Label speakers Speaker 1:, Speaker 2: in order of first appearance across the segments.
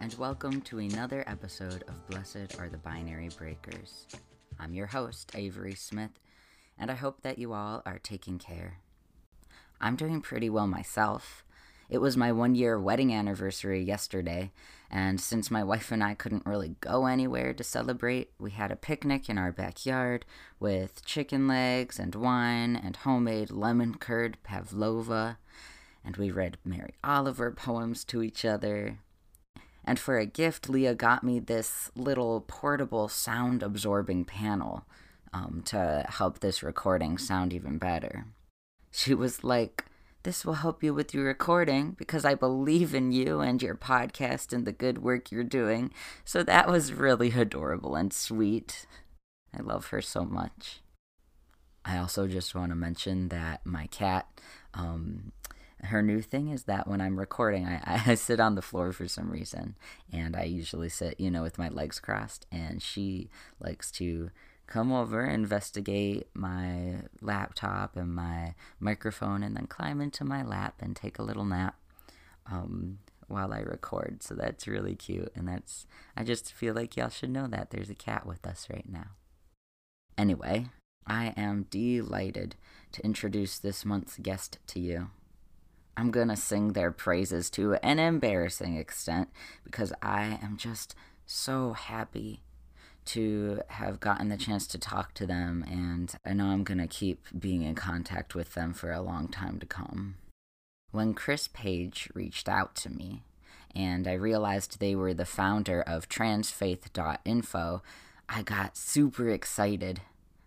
Speaker 1: and welcome to another episode of Blessed Are the Binary Breakers. I'm your host, Avery Smith, and I hope that you all are taking care. I'm doing pretty well myself. It was my one year wedding anniversary yesterday, and since my wife and I couldn't really go anywhere to celebrate, we had a picnic in our backyard with chicken legs and wine and homemade lemon curd pavlova and we read Mary Oliver poems to each other. And for a gift, Leah got me this little portable sound absorbing panel um, to help this recording sound even better. She was like, This will help you with your recording because I believe in you and your podcast and the good work you're doing. So that was really adorable and sweet. I love her so much. I also just want to mention that my cat um, her new thing is that when I'm recording, I, I sit on the floor for some reason, and I usually sit, you know, with my legs crossed, and she likes to come over, investigate my laptop and my microphone, and then climb into my lap and take a little nap um, while I record. So that's really cute, and that's I just feel like y'all should know that there's a cat with us right now. Anyway, I am delighted to introduce this month's guest to you. I'm going to sing their praises to an embarrassing extent because I am just so happy to have gotten the chance to talk to them, and I know I'm going to keep being in contact with them for a long time to come. When Chris Paige reached out to me, and I realized they were the founder of transfaith.info, I got super excited.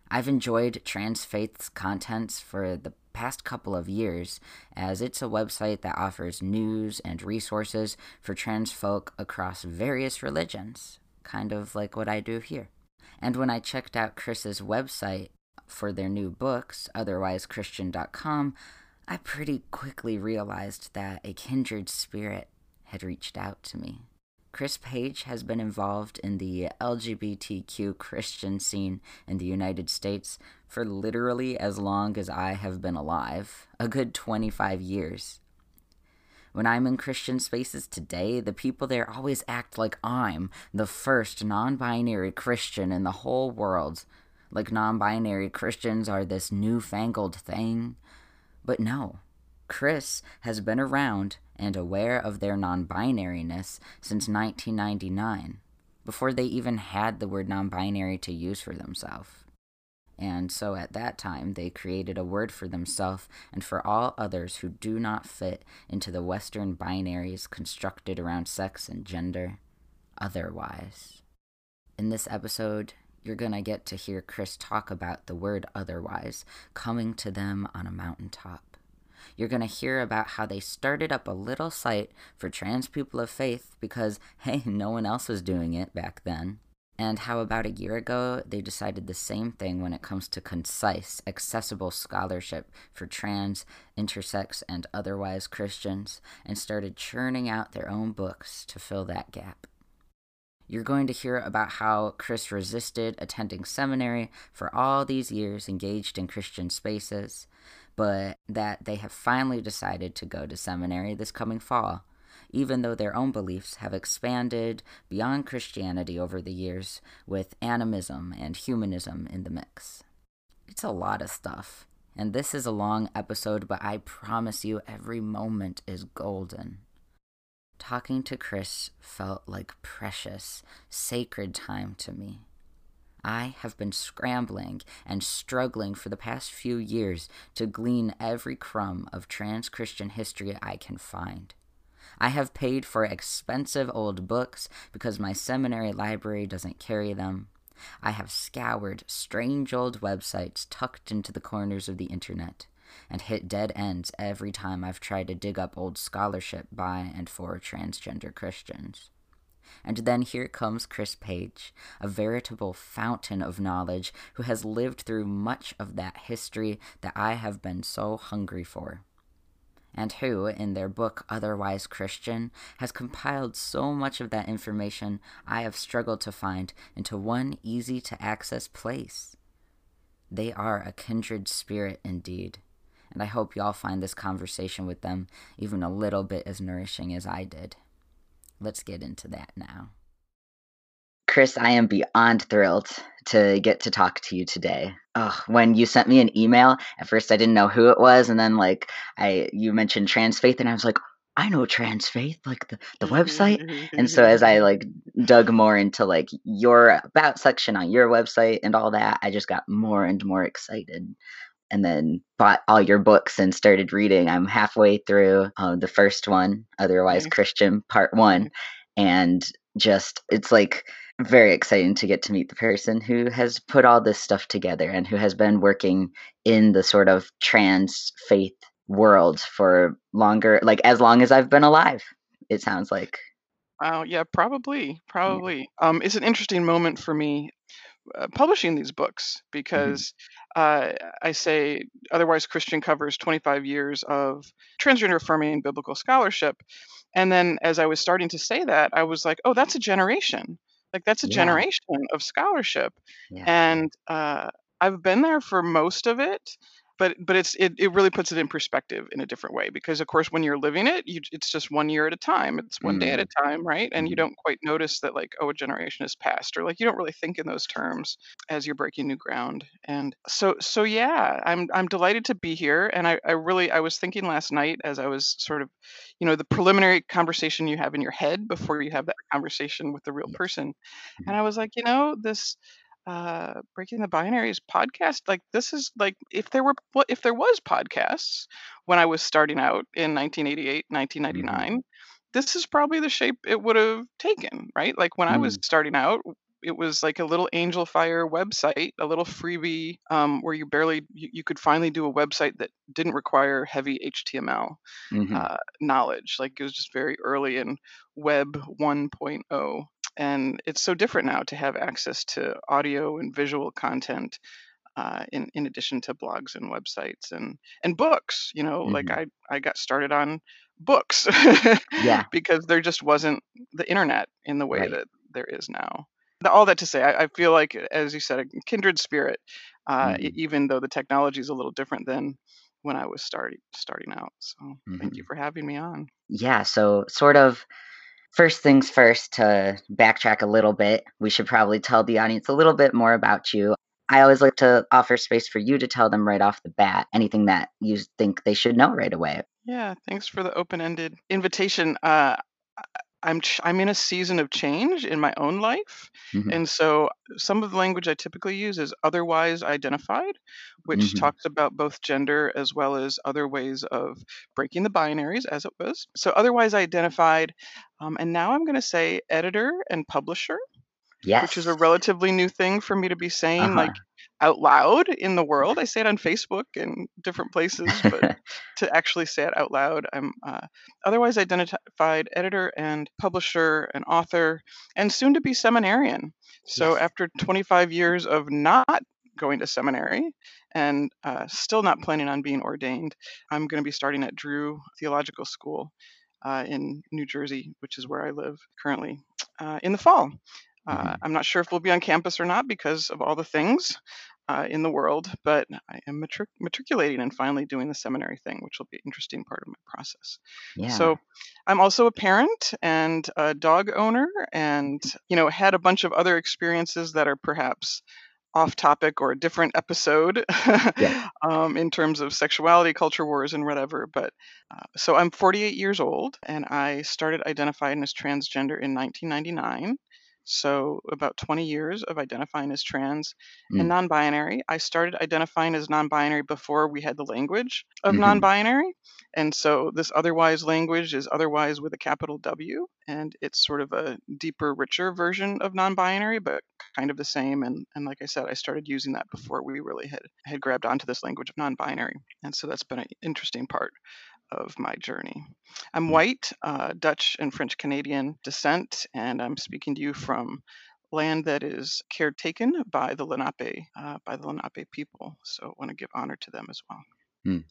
Speaker 1: I've enjoyed Transfaith's contents for the past couple of years, as it's a website that offers news and resources for trans folk across various religions, kind of like what I do here. And when I checked out Chris's website for their new books, otherwisechristian.com, I pretty quickly realized that a kindred spirit had reached out to me. Chris Paige has been involved in the LGBTQ Christian scene in the United States for literally as long as I have been alive a good 25 years. When I'm in Christian spaces today, the people there always act like I'm the first non binary Christian in the whole world. Like non binary Christians are this newfangled thing. But no, Chris has been around and aware of their non binariness since 1999, before they even had the word non binary to use for themselves. And so at that time, they created a word for themselves and for all others who do not fit into the Western binaries constructed around sex and gender, otherwise. In this episode, you're going to get to hear Chris talk about the word otherwise coming to them on a mountaintop. You're going to hear about how they started up a little site for trans people of faith because, hey, no one else was doing it back then. And how about a year ago, they decided the same thing when it comes to concise, accessible scholarship for trans, intersex, and otherwise Christians, and started churning out their own books to fill that gap. You're going to hear about how Chris resisted attending seminary for all these years engaged in Christian spaces, but that they have finally decided to go to seminary this coming fall, even though their own beliefs have expanded beyond Christianity over the years with animism and humanism in the mix. It's a lot of stuff, and this is a long episode, but I promise you every moment is golden. Talking to Chris felt like precious, sacred time to me. I have been scrambling and struggling for the past few years to glean every crumb of trans Christian history I can find. I have paid for expensive old books because my seminary library doesn't carry them. I have scoured strange old websites tucked into the corners of the internet and hit dead ends every time I've tried to dig up old scholarship by and for transgender Christians. And then here comes Chris Paige, a veritable fountain of knowledge who has lived through much of that history that I have been so hungry for. And who, in their book Otherwise Christian, has compiled so much of that information I have struggled to find into one easy to access place. They are a kindred spirit indeed, and I hope y'all find this conversation with them even a little bit as nourishing as I did.
Speaker 2: Let's get into that now.
Speaker 1: Chris, I am beyond thrilled to get to talk to you today. Oh, when you sent me an email, at first I didn't know who it was, and then like I you mentioned Transfaith, and I was like, I know Transfaith, like the, the website. And so as I like dug more into like your about section on your website and all that, I just got more and more excited. And then bought all your books and started reading. I'm halfway through uh, the first one, otherwise Christian, part one, and just it's like very exciting to get to meet the person who has put all this stuff together and who has been working in the sort of trans faith world for longer like as long as I've been alive it sounds like
Speaker 3: Wow, yeah, probably, probably. Um, it's an interesting moment for me uh, publishing these books
Speaker 1: hmm
Speaker 3: because uh, I say otherwise Christian covers 25 years of transgender affirming biblical scholarship, and then as I was starting to say that, I was like, oh, that's a generation. Like that's a
Speaker 1: yeah.
Speaker 3: generation of scholarship,
Speaker 1: yeah.
Speaker 3: And uh, I've been there for most of it but but it's it, it really puts it in perspective in a different way because of course when you're living it you it's just one year at a time. It's one day at a
Speaker 1: mm.
Speaker 3: time right? And you
Speaker 1: hmm
Speaker 3: don't quite notice that like oh a generation has passed or like you don't really think in those terms as you're breaking new ground. And so so yeah i'm i'm delighted to be here. And i i really i was thinking last night as i was sort of you know the preliminary conversation you have in your head before you have that conversation with the real person. And
Speaker 1: hmm
Speaker 3: i was like you know this uh breaking the binaries podcast like this is like if there were what if there was podcasts when i was starting out in 1988
Speaker 1: hmm
Speaker 3: 1999 this is probably the shape it would have taken right? Like when i was
Speaker 1: mm.
Speaker 3: starting out it was like a little angelfire website a little freebie um, where you barely you, you could finally do a website that didn't require heavy html
Speaker 1: hmm
Speaker 3: uh, knowledge. Like it was just very early in web 1.0 and it's so different now to have access to audio and visual content uh, in in addition to blogs and websites and and books. You know, like
Speaker 1: hmm
Speaker 3: I I got started on books
Speaker 1: yeah
Speaker 3: because there just wasn't the internet in the way
Speaker 1: right
Speaker 3: that there is now. All that to say, I, I feel like, as you said, a kindred spirit. Uh, e-
Speaker 1: hmm
Speaker 3: even though the technology is a little different than when I was starting starting out. So thank you
Speaker 1: hmm
Speaker 3: for having me on.
Speaker 1: yeah so sort of First things first, to backtrack a little bit, we should probably tell the audience a little bit more about you. I always like to offer space for you to tell them right off the bat anything that you think they should know right away.
Speaker 3: Yeah, thanks for the open-ended invitation. Uh, I'm ch- I'm in a season of change in my own life,
Speaker 1: Mhm,
Speaker 3: and so some of the language I typically use is otherwise identified, which
Speaker 1: mhm,
Speaker 3: talks about both gender as well as other ways of breaking the binaries, as it was. So otherwise identified, um, and now I'm going to say editor and publisher which is a relatively new thing for me to be saying
Speaker 1: Uh-huh.
Speaker 3: like out loud in the world. I say it on Facebook and different places, but to actually say it out loud, I'm uh, otherwise identified editor and publisher and author and soon to be seminarian. So
Speaker 1: Yes.
Speaker 3: after 25 years of not going to seminary and uh, still not planning on being ordained, I'm going to be starting at Drew Theological School uh, in New Jersey, which is where I live currently, uh, in the fall. Uh,
Speaker 1: Mhm.
Speaker 3: I'm not sure if we'll be on campus or not because of all the things uh, in the world, but I am matric- matriculating and finally doing the seminary thing, which will be an interesting part of my process.
Speaker 1: Yeah.
Speaker 3: So I'm also a parent and a dog owner, and you know had a bunch of other experiences that are perhaps off topic or a different episode
Speaker 1: Yes.
Speaker 3: um, in terms of sexuality, culture wars, and whatever. But uh, so I'm 48 years old, and I started identifying as transgender in 1999. So, about 20 years of identifying as trans and
Speaker 1: Mm.
Speaker 3: non binary. I started identifying as non binary before we had the language of non
Speaker 1: Mhm.
Speaker 3: binary. And so, this otherwise language is otherwise with a capital W. And it's sort of a deeper, richer version of non binary, but kind of the same. And, and like I said, I started using that before we really had, had grabbed onto this language of non binary. And so, that's been an interesting part of my journey. I'm
Speaker 1: Mm.
Speaker 3: white, uh, Dutch and French Canadian descent, and I'm speaking to you from land that is caretaken by the Lenape, uh, by the Lenape people. So I want to give honor to them as well.
Speaker 1: Mm.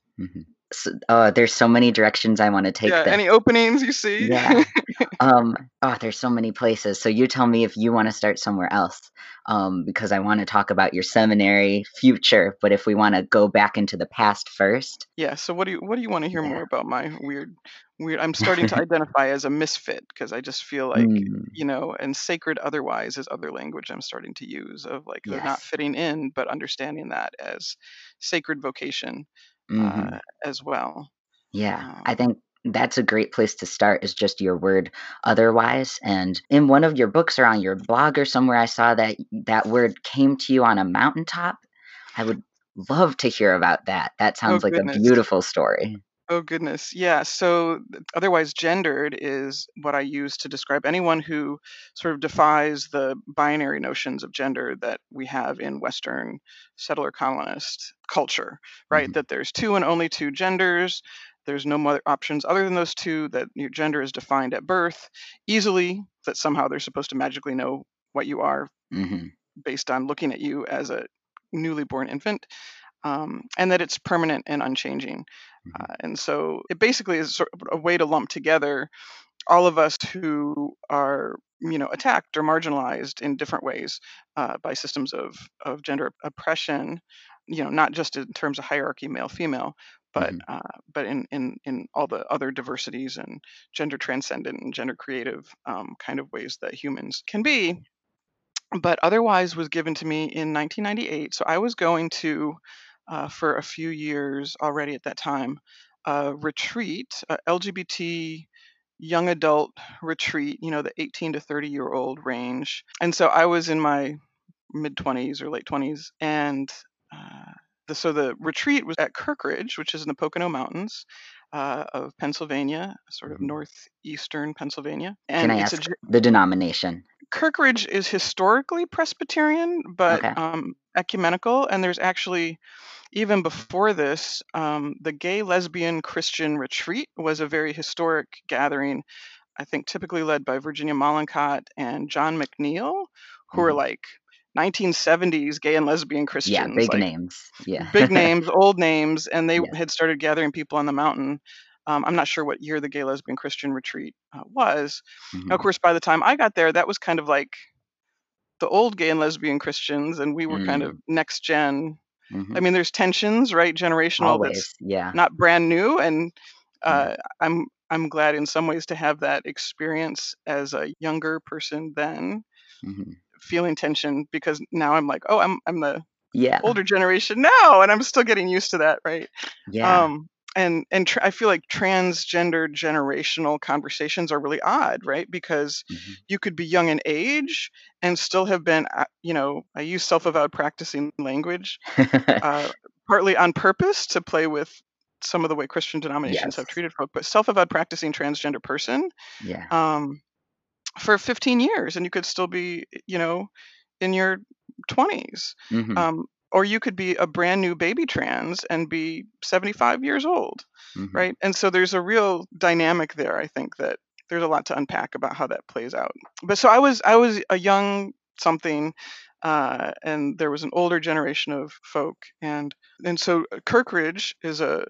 Speaker 1: So, oh, there's so many directions I want to take
Speaker 3: Yeah,
Speaker 1: this.
Speaker 3: any openings you see?
Speaker 1: Yeah. Um, oh, there's so many places. So you tell me if you want to start somewhere else. Um, because I want to talk about your seminary future, but if we want to go back into the past first.
Speaker 3: Yeah, so what do you what do you want to hear
Speaker 1: Yeah.
Speaker 3: more about my weird weird I'm starting to identify as a misfit because I just feel like,
Speaker 1: Mm,
Speaker 3: you know, and sacred otherwise is other language I'm starting to use of like they're not fitting in, but understanding that as sacred vocation
Speaker 1: hmm
Speaker 3: uh, as well.
Speaker 1: Yeah, I
Speaker 3: Um,
Speaker 1: think that's a great place to start is just your word otherwise. And in one of your books or on your blog or somewhere, I saw that that word came to you on a mountaintop. I would love to hear about that. That
Speaker 3: oh
Speaker 1: sounds like a beautiful story.
Speaker 3: Oh goodness. Yeah. So th- otherwise gendered is what I use to describe anyone who sort of defies the binary notions of gender that we have in Western settler colonist culture, right?
Speaker 1: hmm
Speaker 3: That there's two and only two genders. There's no other options other than those two, that your gender is defined at birth easily, that somehow they're supposed to magically know what you are
Speaker 1: hmm
Speaker 3: based on looking at you as a newly born infant, um, and that it's permanent and unchanging.
Speaker 1: Hmm
Speaker 3: Uh, and so it basically is sort of a way to lump together all of us who are, you know, attacked or marginalized in different ways uh, by systems of, of gender oppression, you know, not just in terms of hierarchy, male, female, but
Speaker 1: hmm
Speaker 3: uh, but in, in in all the other diversities and gender transcendent and gender creative um, kind of ways that humans can be. But otherwise was given to me in 1998. So I was going to uh, for a few years already at that time a retreat, a LGBT young adult retreat, you know, the 18 to 30 year old range. And so I was in my mid 20s or late 20s. And uh, the, so the retreat was at Kirkridge, which is in the Pocono Mountains uh, of Pennsylvania, sort of
Speaker 1: hmm
Speaker 3: northeastern Pennsylvania.
Speaker 1: Can I
Speaker 3: a
Speaker 1: ask
Speaker 3: j-
Speaker 1: the denomination?
Speaker 3: Kirkridge is historically Presbyterian, but
Speaker 1: Okay.
Speaker 3: um, ecumenical. And there's actually, even before this, um, the Gay Lesbian Christian Retreat was a very historic gathering, I think typically led by Virginia Mollenkott and John McNeill, who are
Speaker 1: hmm
Speaker 3: like 1970s gay and lesbian Christians.
Speaker 1: Yeah, big
Speaker 3: like
Speaker 1: names. Yeah.
Speaker 3: big names, old names, and they
Speaker 1: Yeah.
Speaker 3: had started gathering people on the mountain. Um, I'm not sure what year the Gay Lesbian Christian Retreat uh, was. Now, of
Speaker 1: hmm
Speaker 3: course, by the time I got there, that was kind of like the old gay and lesbian Christians, and we were kind of
Speaker 1: Mm,
Speaker 3: next gen.
Speaker 1: hmm
Speaker 3: I mean, there's tensions, right? Generational that's
Speaker 1: Always. Yeah.
Speaker 3: not brand new, and
Speaker 1: Yeah.
Speaker 3: uh, I'm I'm glad in some ways to have that experience as a younger person then
Speaker 1: hmm
Speaker 3: feeling tension because now I'm like, oh, I'm I'm the
Speaker 1: Yeah.
Speaker 3: older generation now, and I'm still getting used to that, right?
Speaker 1: Yeah.
Speaker 3: Um, and and tr- I feel like transgender generational conversations are really odd, right? Because
Speaker 1: hmm
Speaker 3: you could be young in age and still have been, uh, you know, I use self-avowed practicing language uh, partly on purpose to play with some of the way Christian denominations have treated folk, but self-avowed practicing transgender person
Speaker 1: Yeah.
Speaker 3: um, for 15 years, and you could still be, you know, in your 20s.
Speaker 1: hmm
Speaker 3: Um, or you could be a brand new baby trans and be 75 years old,
Speaker 1: hmm
Speaker 3: right? And so there's a real dynamic there. I think that there's a lot to unpack about how that plays out. But so I was I was a young something, uh, and there was an older generation of folk, and and so Kirkridge is a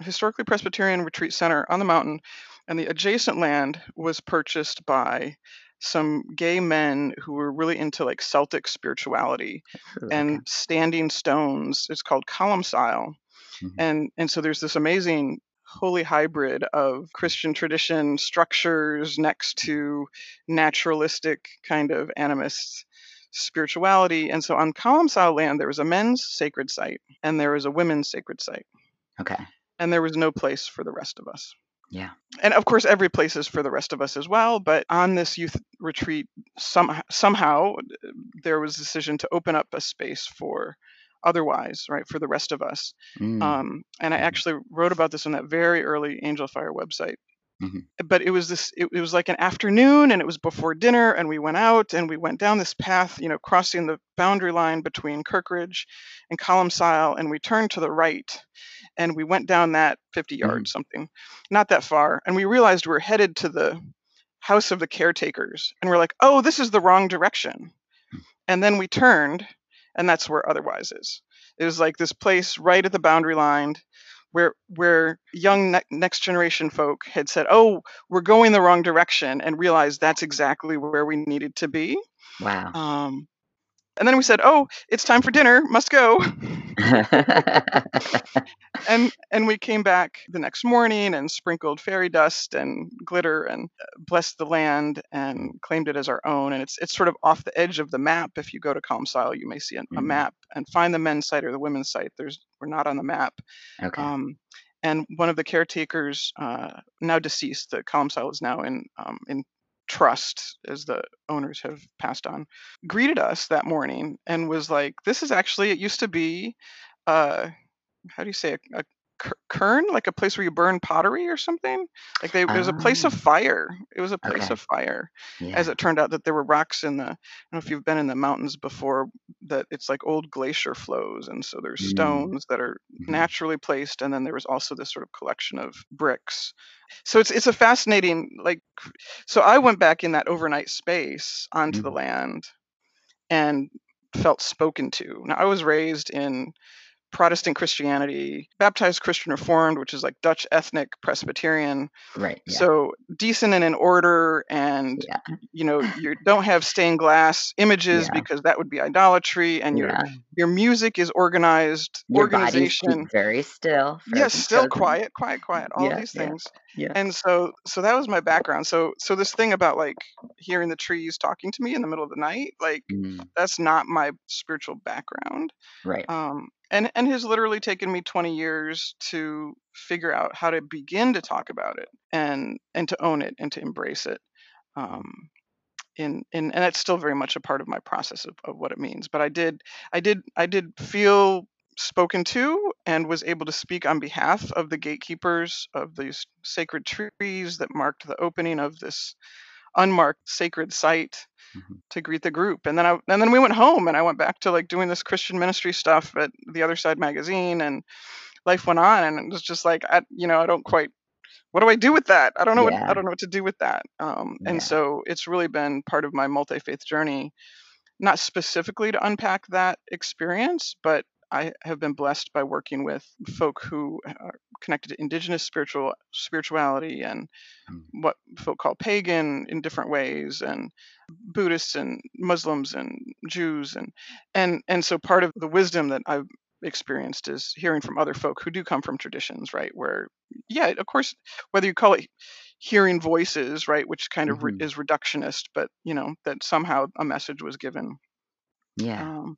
Speaker 3: historically Presbyterian retreat center on the mountain, and the adjacent land was purchased by some gay men who were really into like Celtic spirituality
Speaker 1: okay.
Speaker 3: and standing stones. It's called columcille,
Speaker 1: hmm
Speaker 3: and and so there's this amazing holy hybrid of Christian tradition structures next to naturalistic kind of animist spirituality. And so on Columcille land, there was a men's sacred site and there was a women's sacred site,
Speaker 1: Okay.
Speaker 3: and there was no place for the rest of us.
Speaker 1: Yeah.
Speaker 3: And of course, every place is for the rest of us as well. But on this youth retreat, some, somehow there was a decision to open up a space for otherwise, right, for the rest of us.
Speaker 1: Mm,
Speaker 3: Um, and I
Speaker 1: mhm,
Speaker 3: actually wrote about this on that very early Angelfire website.
Speaker 1: mhm.
Speaker 3: But it was this, it, it was like an afternoon and it was before dinner and we went out and we went down this path, you know, crossing the boundary line between Kirkridge and Columcille and we turned to the right and we went down that 50
Speaker 1: Mhm.
Speaker 3: yards something, not that far. And we realized we were headed to the house of the caretakers and we're like, oh, this is the wrong direction.
Speaker 1: Hmm.
Speaker 3: And then we turned and that's where otherwise is. It was like this place right at the boundary line where where young ne- next generation folk had said, "Oh, we're going the wrong direction," and realized that's exactly where we needed to be.
Speaker 1: Wow.
Speaker 3: Um, and then we said, "Oh, it's time for dinner. Must go." and and we came back the next morning and sprinkled fairy dust and glitter and uh, blessed the land and claimed it as our own. And it's it's sort of off the edge of the map. If you go to Columcille, you may see a, a
Speaker 1: Mhm.
Speaker 3: map and find the men's site or the women's site. There's we're not on the map.
Speaker 1: okay.
Speaker 3: Um, and one of the caretakers, uh, now deceased, the Columcille is now in um, in trust as the owners have passed on, greeted us that morning and was like, "This is actually it used to be, uh, how do you say a, a ker- cairn, like a place where you burn pottery or something. Like they, it was a place of
Speaker 1: Ah.
Speaker 3: fire. It was a place
Speaker 1: Okay.
Speaker 3: of fire
Speaker 1: yeah.
Speaker 3: as it turned out that there were rocks in the i don't know if you've been in the mountains before that it's like old glacier flows and so there's
Speaker 1: Mm.
Speaker 3: stones that are
Speaker 1: Mhm.
Speaker 3: naturally placed and then there was also this sort of collection of bricks so it's it's a fascinating like so i went back in that overnight space onto the
Speaker 1: Mhm.
Speaker 3: land and felt spoken to now i was raised in protestant christianity baptized christian reformed which is like dutch ethnic presbyterian
Speaker 1: Right. Yeah.
Speaker 3: so decent and in order and
Speaker 1: yeah.
Speaker 3: you know you don't have stained glass images
Speaker 1: Yeah.
Speaker 3: because that would be idolatry and your your music is organized
Speaker 1: Your
Speaker 3: organization
Speaker 1: very still.
Speaker 3: yes still quiet quiet quiet all these things
Speaker 1: Yeah.
Speaker 3: and so so that was my background so so this thing about like hearing the trees talking to me in the middle of the night like
Speaker 1: Mm,
Speaker 3: that's not my spiritual background
Speaker 1: right.
Speaker 3: um, and and has literally taken me 20 years to figure out how to begin to talk about it and and to own it and to embrace it um, in, in and that's still very much a part of my process of, of what it means but i did i did i did feel spoken to and was able to speak on behalf of the gatekeepers of these sacred trees that marked the opening of this unmarked sacred site
Speaker 1: Mhm.
Speaker 3: to greet the group and then i and then we went home and i went back to like doing this christian ministry stuff at the other side magazine and life went on and it was just like i you know i don't quite what do i do with that i don't know what i don't know what to do with that um,
Speaker 1: Yeah.
Speaker 3: and so it's really been part of my multi-faith journey not specifically to unpack that experience but i have been blessed by working with folk who are connected to indigenous spiritual spirituality and
Speaker 1: Mm.
Speaker 3: what folk call pagan in different ways and buddhists and muslims and jews and and and so part of the wisdom that i've experienced is hearing from other folk who do come from traditions right where yeah of course whether you call it hearing voices right which kind of re-
Speaker 1: Mhm.
Speaker 3: is reductionist but you know that somehow a message was given
Speaker 1: Yeah.
Speaker 3: um,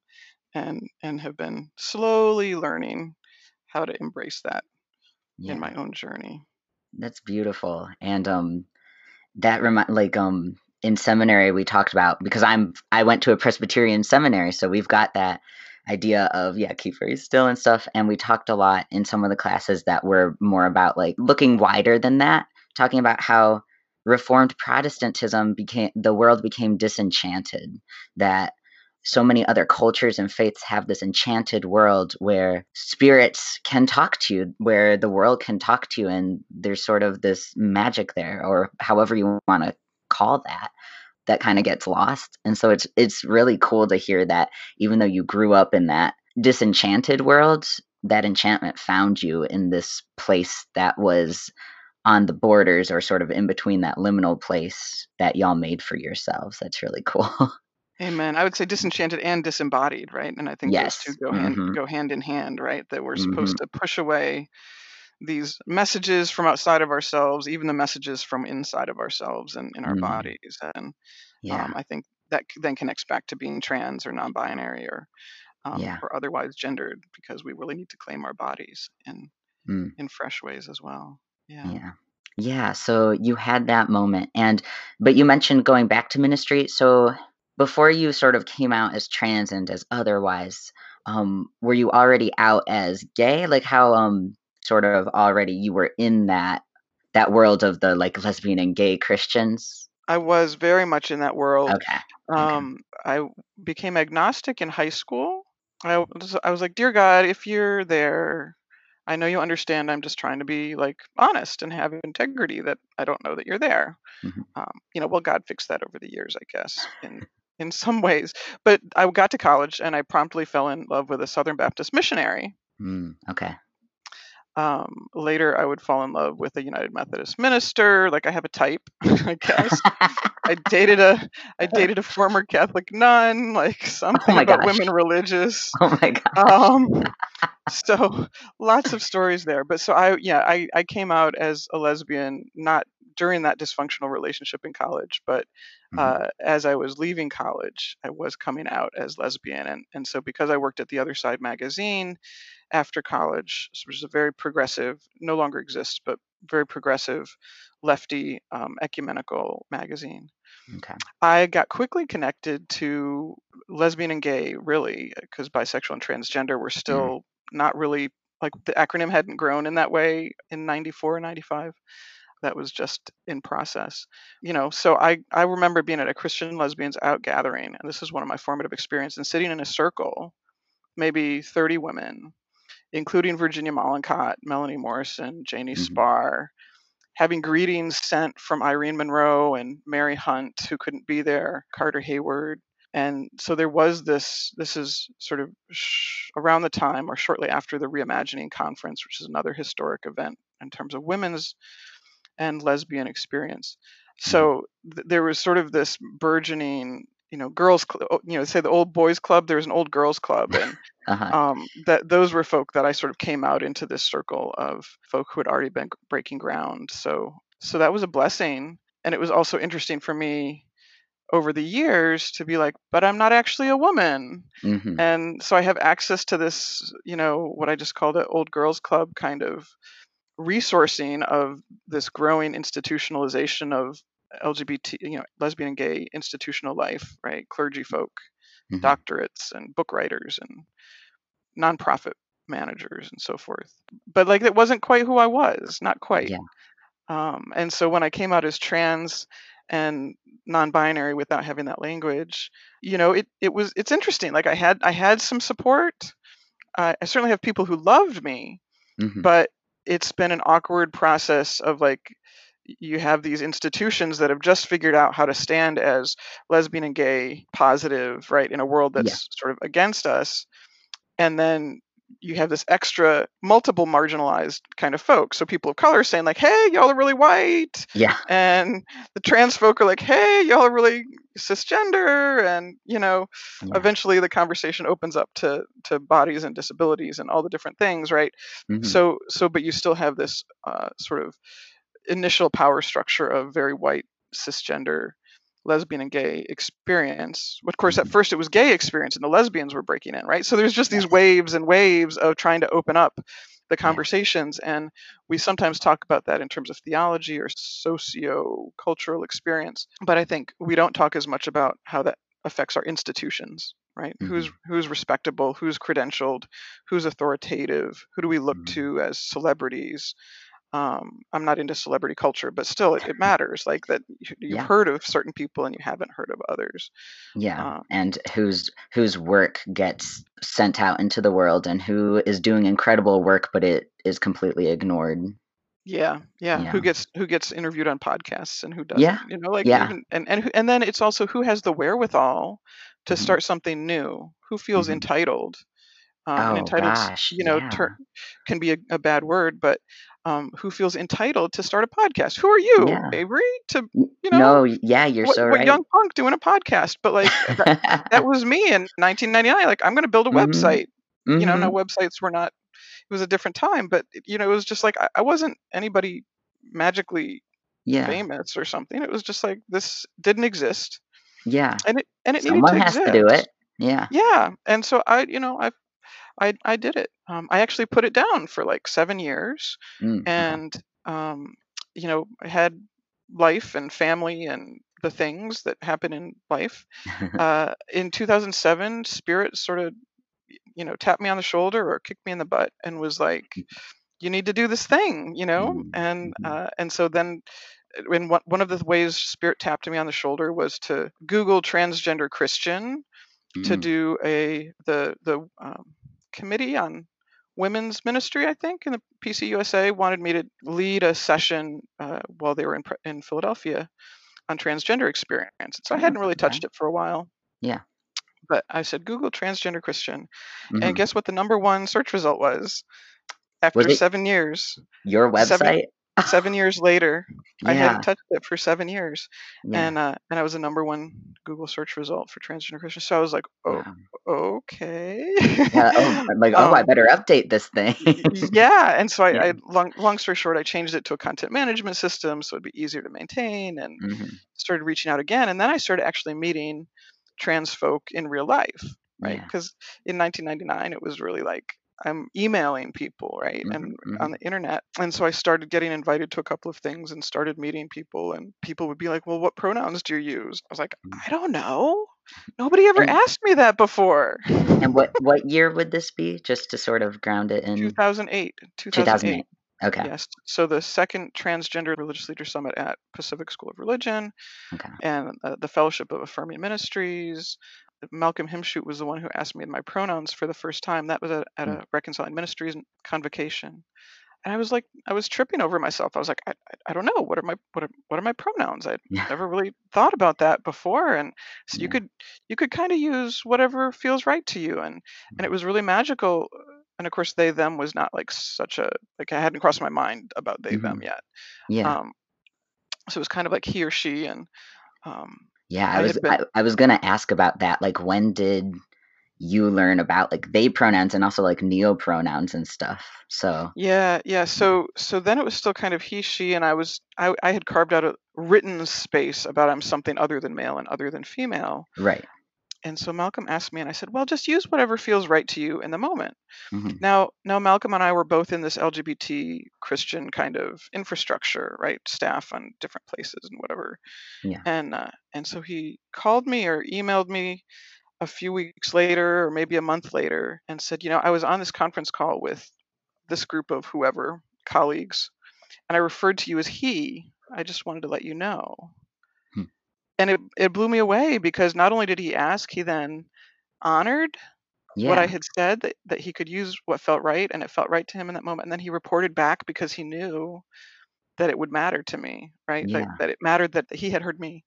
Speaker 3: and and have been slowly learning how to embrace that
Speaker 1: Yeah.
Speaker 3: in my own journey
Speaker 1: That's beautiful. And um that remind like um in seminary we talked about because I'm I went to a Presbyterian seminary, so we've got that idea of yeah, keep very still and stuff. And we talked a lot in some of the classes that were more about like looking wider than that, talking about how reformed Protestantism became the world became disenchanted, that so many other cultures and faiths have this enchanted world where spirits can talk to you, where the world can talk to you, and there's sort of this magic there, or however you want to call that, that kind of gets lost. And so it's it's really cool to hear that even though you grew up in that disenchanted world, that enchantment found you in this place that was on the borders or sort of in between that liminal place that y'all made for yourselves. That's really cool.
Speaker 3: Amen. I would say disenchanted and disembodied, right? And I think
Speaker 1: Yes.
Speaker 3: those two go hand
Speaker 1: Mhm.
Speaker 3: go hand in hand, right? That we're supposed to push away these messages from outside of ourselves, even the messages from inside of ourselves and in our
Speaker 1: Mhm.
Speaker 3: bodies. And
Speaker 1: yeah.
Speaker 3: um, I think that then connects back to being trans or non-binary or um,
Speaker 1: Yeah.
Speaker 3: or otherwise gendered, because we really need to claim our bodies in
Speaker 1: Mm.
Speaker 3: in fresh ways as well. Yeah.
Speaker 1: Yeah. Yeah, so you had that moment and but you mentioned going back to ministry. So before you sort of came out as trans and as otherwise, um were you already out as gay? Like how um sort of already you were in that that world of the like lesbian and gay Christians?
Speaker 3: I was very much in that world.
Speaker 1: Okay.
Speaker 3: Um, I became agnostic in high school. I was, I was like, Dear God, if you're there, I know you understand. I'm just trying to be like honest and have integrity. That I don't know that you're there.
Speaker 1: Mhm.
Speaker 3: Um, you know, well, God fixed that over the years, I guess, in in some ways. But I got to college and I promptly fell in love with a Southern Baptist missionary.
Speaker 1: Mm, okay.
Speaker 3: Um, later, I would fall in love with a United Methodist minister. Like I have a type, I guess. I dated a I dated a former Catholic nun. Like
Speaker 1: oh
Speaker 3: something
Speaker 1: my
Speaker 3: about
Speaker 1: gosh.
Speaker 3: women religious.
Speaker 1: Oh my god.
Speaker 3: Um, so lots of stories there. But so I yeah I I came out as a lesbian not during that dysfunctional relationship in college, but
Speaker 1: Mhm.
Speaker 3: uh, as I was leaving college, I was coming out as lesbian, and and so because I worked at the Other Side magazine after college, which is a very progressive, no longer exists, but very progressive, lefty, um, ecumenical magazine.
Speaker 1: Okay.
Speaker 3: I got quickly connected to lesbian and gay, really, because bisexual and transgender were still not really like the acronym hadn't grown in that way in 94 95 that was just in process you know so i i remember being at a christian lesbians out gathering and this is one of my formative experiences and sitting in a circle maybe 30 women including virginia mollenkott melanie morrison janie
Speaker 1: Mhm.
Speaker 3: spahr having greetings sent from irene monroe and mary hunt who couldn't be there carter heyward and so there was this this is sort of sh- around the time or shortly after the reimagining conference which is another historic event in terms of women's and lesbian experience so th- there was sort of this burgeoning you know girls cl- oh, you know say the old boys club there was an old girls club and
Speaker 1: Uh-huh.
Speaker 3: um, that those were folk that I sort of came out into this circle of folk who had already been breaking ground. So so that was a blessing, and it was also interesting for me over the years to be like, but I'm not actually a woman,
Speaker 1: hmm
Speaker 3: and so I have access to this, you know, what I just called it old girls club kind of resourcing of this growing institutionalization of LGBT, you know, lesbian and gay institutional life, right? Clergy folk
Speaker 1: hmm
Speaker 3: doctorates and book writers and nonprofit managers and so forth. But like it wasn't quite who I was, not quite.
Speaker 1: Yeah.
Speaker 3: Um, and so when I came out as trans and non-binary without having that language, you know, it it was it's interesting. Like I had I had some support. I I certainly have people who loved me,
Speaker 1: hmm
Speaker 3: but it's been an awkward process of like you have these institutions that have just figured out how to stand as lesbian and gay positive right in a world
Speaker 1: Yeah.
Speaker 3: that's sort of against us and then you have this extra multiple marginalized kind of folks so people of color saying like hey y'all are really white
Speaker 1: Yeah.
Speaker 3: and the trans folk are like hey y'all are really cisgender and you know
Speaker 1: Yeah.
Speaker 3: eventually the conversation opens up to to bodies and disabilities and all the different things right
Speaker 1: Mhm.
Speaker 3: so so but you still have this uh, sort of initial power structure of very white cisgender lesbian and gay experience of course at
Speaker 1: Mhm.
Speaker 3: first it was gay experience and the lesbians were breaking in right so there's just these waves and waves of trying to open up the conversations and we sometimes talk about that in terms of theology or socio cultural experience but i think we don't talk as much about how that affects our institutions right who's
Speaker 1: Mhm.
Speaker 3: who's respectable who's credentialed who's authoritative who do we look
Speaker 1: Mhm.
Speaker 3: to as celebrities um, i'm not into celebrity culture but still it, it matters like that you- you've
Speaker 1: Yeah.
Speaker 3: heard of certain people and you haven't heard of others
Speaker 1: Yeah.
Speaker 3: um,
Speaker 1: And whose whose work gets sent out into the world and who is doing incredible work but it is completely ignored.
Speaker 3: yeah yeah
Speaker 1: Yeah.
Speaker 3: who gets who gets interviewed on podcasts and who doesn't
Speaker 1: Yeah.
Speaker 3: you know like
Speaker 1: Yeah.
Speaker 3: even and and, and then it's also who has the wherewithal to
Speaker 1: Mhm.
Speaker 3: start something new who feels
Speaker 1: Mhm.
Speaker 3: entitled um, and
Speaker 1: Oh
Speaker 3: entitled
Speaker 1: gosh.
Speaker 3: you know
Speaker 1: Yeah.
Speaker 3: ter- can be a, a bad word but um, who feels entitled to start a podcast who are you
Speaker 1: Yeah.
Speaker 3: avery to you know
Speaker 1: No, yeah, you're
Speaker 3: what,
Speaker 1: so
Speaker 3: what young punk doing a podcast but like that, that was me in 1999 like i'm going to build a
Speaker 1: Mhm.
Speaker 3: website you know no
Speaker 1: Mhm.
Speaker 3: websites were not it was a different time but you know it was just like i, I wasn't anybody magically
Speaker 1: Yeah.
Speaker 3: famous or something it was just like this didn't exist
Speaker 1: Yeah.
Speaker 3: and it and it needed to
Speaker 1: has
Speaker 3: exist
Speaker 1: to do it. Yeah.
Speaker 3: yeah and so i you know i i i did it. Um, i actually put it down for like seven years
Speaker 1: Mm,
Speaker 3: and um, you know I had life and family and the things that happen in life. Uh, in 2007 spirit sort of you know tapped me on the shoulder or kicked me in the butt and was like you need to do this thing you know?
Speaker 1: Mm,
Speaker 3: and
Speaker 1: mhm.
Speaker 3: uh, and so then uh, in one, one of the ways spirit tapped me on the shoulder was to google transgender christian to
Speaker 1: Mm,
Speaker 3: do a the the um, committee on women's ministry i think in the pcusa wanted me to lead a session uh, while they were in, in philadelphia on transgender experience so i
Speaker 1: Oh,
Speaker 3: hadn't really touched it for a while
Speaker 1: Yeah.
Speaker 3: but i said google transgender christian
Speaker 1: Mhm.
Speaker 3: and guess what the number one search result was after
Speaker 1: Was
Speaker 3: seven years,
Speaker 1: your website?
Speaker 3: Seven years later, I hadn't touched it for seven years,
Speaker 1: yeah.
Speaker 3: and uh, and I was the number one Google search result for transgender Christians. So I was like, oh,
Speaker 1: Wow.
Speaker 3: okay.
Speaker 1: Yeah. Oh, like, oh, I
Speaker 3: um,
Speaker 1: better update this thing.
Speaker 3: yeah, and so I,
Speaker 1: Yeah.
Speaker 3: I long long story short, I changed it to a content management system so it'd be easier to maintain, and
Speaker 1: hmm
Speaker 3: started reaching out again. And then I started actually meeting trans folk in real life, right?
Speaker 1: Yeah.
Speaker 3: Because in 1999, it was really like I'm emailing people, right,
Speaker 1: hmm
Speaker 3: and
Speaker 1: hmm
Speaker 3: on the internet. And so I started getting invited to a couple of things and started meeting people. And people would be like, "Well, what pronouns do you use?" I was like,
Speaker 1: Mm.
Speaker 3: "I don't know. Nobody ever
Speaker 1: And
Speaker 3: asked me that before."
Speaker 1: and what what year would this be? Just to sort of ground it in
Speaker 3: 2008, 2008.
Speaker 1: 2008. Okay.
Speaker 3: Yes. So the second transgender religious leader summit at Pacific School of Religion
Speaker 1: Okay.
Speaker 3: and uh, the Fellowship of Affirming Ministries. Malcolm Himschoot was the one who asked me my pronouns for the first time. That was at, at
Speaker 1: Mm.
Speaker 3: a Reconciling Ministries convocation, and I was like, I was tripping over myself. I was like, I, I, I don't know what are my what are what are my pronouns? I
Speaker 1: Yeah.
Speaker 3: never really thought about that before, and so you could you could kind of use whatever feels right to you, and and it
Speaker 1: Mhm.
Speaker 3: was really magical. And of course, they them was not like such a like I hadn't crossed my mind about they them
Speaker 1: Mhm.
Speaker 3: yet.
Speaker 1: Yeah.
Speaker 3: Um, so it was kind of like he or she, and um,
Speaker 1: Yeah. I
Speaker 3: I
Speaker 1: was
Speaker 3: been
Speaker 1: I, I was gonna ask about that. Like, when did you learn about like they pronouns and also like neo pronouns and stuff? So.
Speaker 3: Yeah, yeah. So so then it was still kind of he, she, and I was I, I had carved out a written space about I'm something other than male and other than female.
Speaker 1: Right.
Speaker 3: And so Malcolm asked me and I said, Well, just use whatever feels right to you in the moment.
Speaker 1: hmm
Speaker 3: Now now Malcolm and I were both in this LGBT Christian kind of infrastructure, right? Staff on different places and whatever.
Speaker 1: Yeah.
Speaker 3: And uh, and so he called me or emailed me a few weeks later or maybe a month later and said, you know, I was on this conference call with this group of whoever colleagues and I referred to you as he. I just wanted to let you know. And it, it blew me away because not only did he ask, he then honored what I had said that, that he could use what felt right and it felt right to him in that moment. And then he reported back because he knew that it would matter to me, right? That,
Speaker 1: Yeah.
Speaker 3: that it mattered that he had heard me.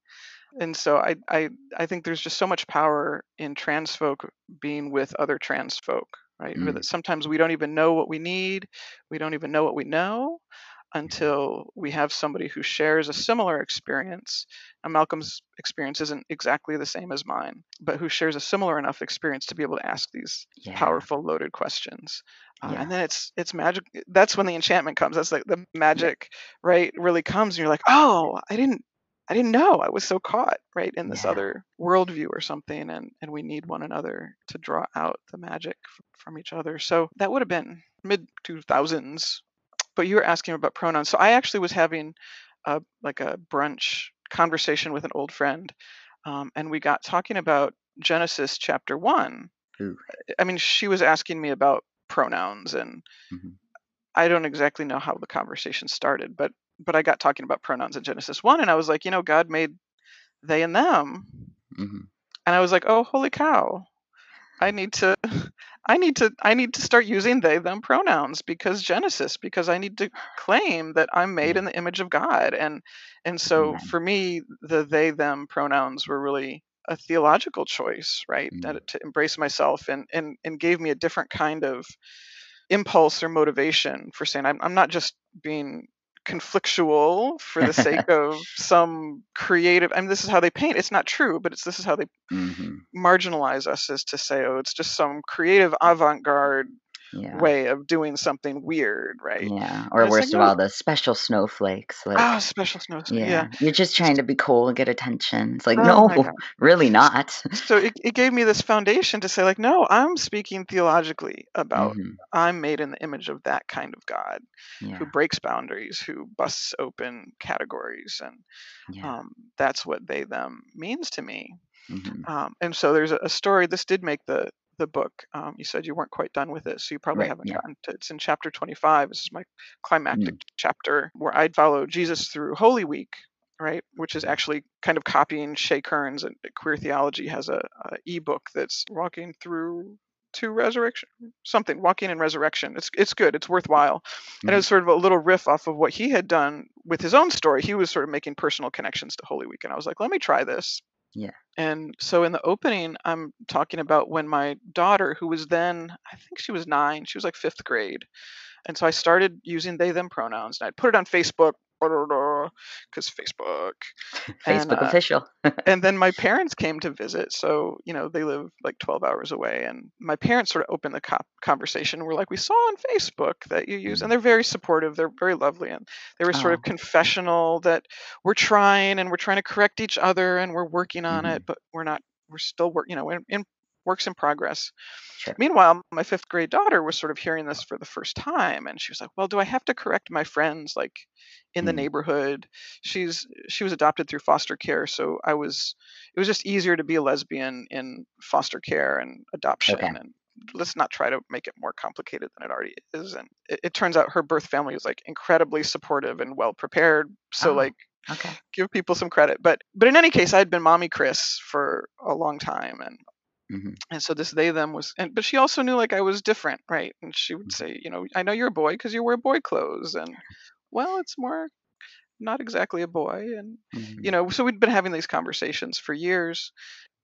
Speaker 3: And so I, I I think there's just so much power in trans folk being with other trans folk, right?
Speaker 1: Mm.
Speaker 3: that sometimes we don't even know what we need, we don't even know what we know until we have somebody who shares a similar experience. And Malcolm's experience isn't exactly the same as mine, but who shares a similar enough experience to be able to ask these
Speaker 1: Yeah.
Speaker 3: powerful, loaded questions. Uh,
Speaker 1: Yeah.
Speaker 3: and then it's it's magic. That's when the enchantment comes. That's like the magic, right? Really comes, and you're like, oh, I didn't. I didn't know. I was so caught, right, in this
Speaker 1: Yeah.
Speaker 3: other worldview or something, and and we need one another to draw out the magic f- from each other. So that would have been mid 2000s. But you were asking about pronouns. So I actually was having a like a brunch conversation with an old friend, um, and we got talking about Genesis chapter one.
Speaker 1: Ooh.
Speaker 3: I mean, she was asking me about pronouns, and
Speaker 1: Mhm.
Speaker 3: I don't exactly know how the conversation started, but but I got talking about pronouns in Genesis one, and I was like, you know, God made they and them,
Speaker 1: hmm
Speaker 3: and I was like, oh, holy cow! I need to, I need to, I need to start using they them pronouns because Genesis, because I need to claim that I'm made in the image of God, and and so for me, the they them pronouns were really a theological choice, right?
Speaker 1: Mm.
Speaker 3: That to embrace myself and and and gave me a different kind of impulse or motivation for saying I'm I'm not just being conflictual for the sake of some creative I mean this is how they paint. It's not true, but it's this is how they
Speaker 1: hmm
Speaker 3: marginalize us is to say, oh, it's just some creative avant-garde
Speaker 1: Yeah.
Speaker 3: way of doing something weird, right?
Speaker 1: Yeah. Or
Speaker 3: it's like,
Speaker 1: worst of
Speaker 3: no,
Speaker 1: all, the special snowflakes.
Speaker 3: oh,
Speaker 1: Like,
Speaker 3: special snowflakes. Yeah.
Speaker 1: yeah, you're just trying to be cool and get attention. It's like,
Speaker 3: Oh
Speaker 1: no, really not.
Speaker 3: So it, it gave me this foundation to say, like, no, I'm speaking theologically about
Speaker 1: hmm
Speaker 3: I'm made in the image of that kind of God who breaks boundaries, who busts open categories, and
Speaker 1: Yeah.
Speaker 3: um, that's what they them means to me.
Speaker 1: hmm
Speaker 3: Um, and so there's a, a story. This did make the the book. Um, you said you weren't quite done with it, so you probably
Speaker 1: Right.
Speaker 3: haven't
Speaker 1: Yeah.
Speaker 3: gotten to. It's in chapter 25. This is my climactic
Speaker 1: Mm.
Speaker 3: chapter where I'd follow Jesus through Holy Week, right? Which is actually kind of copying Shay Kearns and Queer Theology has a, a ebook that's walking through to resurrection something walking in resurrection it's it's good it's worthwhile and it
Speaker 1: Mhm.
Speaker 3: was sort of a little riff off of what he had done with his own story he was sort of making personal connections to holy week and i was like let me try this
Speaker 1: Yeah.
Speaker 3: And so in the opening, I'm talking about when my daughter, who was then, I think she was nine, she was like fifth grade. And so I started using they, them pronouns and I'd put it on Facebook because Facebook. And,
Speaker 1: Facebook
Speaker 3: uh,
Speaker 1: official.
Speaker 3: and then my parents came to visit. So, you know, they live like 12 hours away. And my parents sort of opened the co- conversation. We're like, we saw on Facebook that you use, and they're very supportive. They're very lovely. And they were sort of
Speaker 1: Oh.
Speaker 3: confessional that we're trying and we're trying to correct each other and we're working on
Speaker 1: Mhm.
Speaker 3: it, but we're not, we're still work, you know, in, in works in progress.
Speaker 1: Sure.
Speaker 3: Meanwhile, my fifth grade daughter was sort of hearing this for the first time, and she was like, "Well, do I have to correct my friends like in the
Speaker 1: Mm.
Speaker 3: neighborhood?" She's she was adopted through foster care, so I was it was just easier to be a lesbian in foster care and adoption,
Speaker 1: Okay.
Speaker 3: and let's not try to make it more complicated than it already is. And it, it turns out her birth family was like incredibly supportive and well prepared. So
Speaker 1: Oh.
Speaker 3: like
Speaker 1: Okay.
Speaker 3: give people some credit. But but in any case, I had been mommy Chris for a long time, and
Speaker 1: hmm
Speaker 3: and so this they them was and but she also knew like i was different right? And she would
Speaker 1: Mhm.
Speaker 3: say you know i know you're a boy because you wear boy clothes and well it's more not exactly a boy and
Speaker 1: hmm
Speaker 3: you know so we'd been having these conversations for years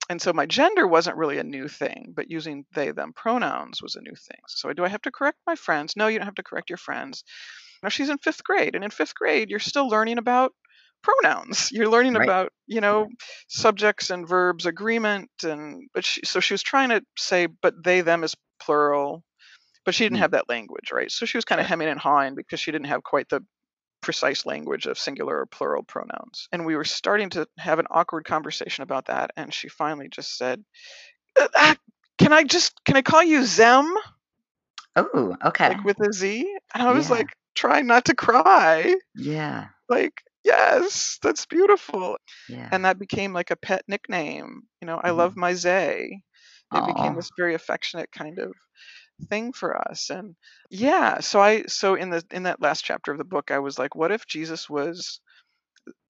Speaker 3: and so my gender wasn't really a new thing but using they them pronouns was a new thing. So do i have to correct my friends? No you don't have to correct your friends. Now she's in fifth grade and in fifth grade you're still learning about pronouns you're learning
Speaker 1: Right.
Speaker 3: about you know subjects and verbs agreement and but she so she was trying to say but they them is plural but she didn't
Speaker 1: Mm.
Speaker 3: have that language right so she was kind of hemming and hawing because she didn't have quite the precise language of singular or plural pronouns and we were starting to have an awkward conversation about that and she finally just said "Uh, ah, can i just can i call you zem
Speaker 1: Oh, okay.
Speaker 3: like with a z and i was
Speaker 1: Yeah.
Speaker 3: like trying not to cry
Speaker 1: Yeah.
Speaker 3: like yes that's beautiful
Speaker 1: Yeah.
Speaker 3: and that became like a pet nickname. You know, I
Speaker 1: Mhm.
Speaker 3: love my Zay. It became this very affectionate kind of thing for us. And yeah, so I so in the in that last chapter of the book, I was like, what if Jesus was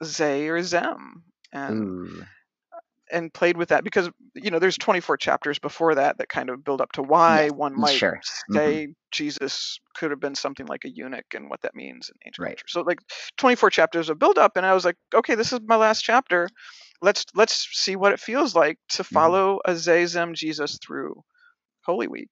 Speaker 3: Zay or Zem? And. And played with that because you know there's 24 chapters before that that kind of build up to why
Speaker 1: Yes.
Speaker 3: one might
Speaker 1: Sure.
Speaker 3: Say Jesus could have been something like a eunuch and what that means in ancient
Speaker 1: Right.
Speaker 3: culture. So like 24 chapters of build up and I was like, okay, this is my last chapter. Let's let's see what it feels like to
Speaker 1: Mhm.
Speaker 3: follow a Zazem Jesus through Holy Week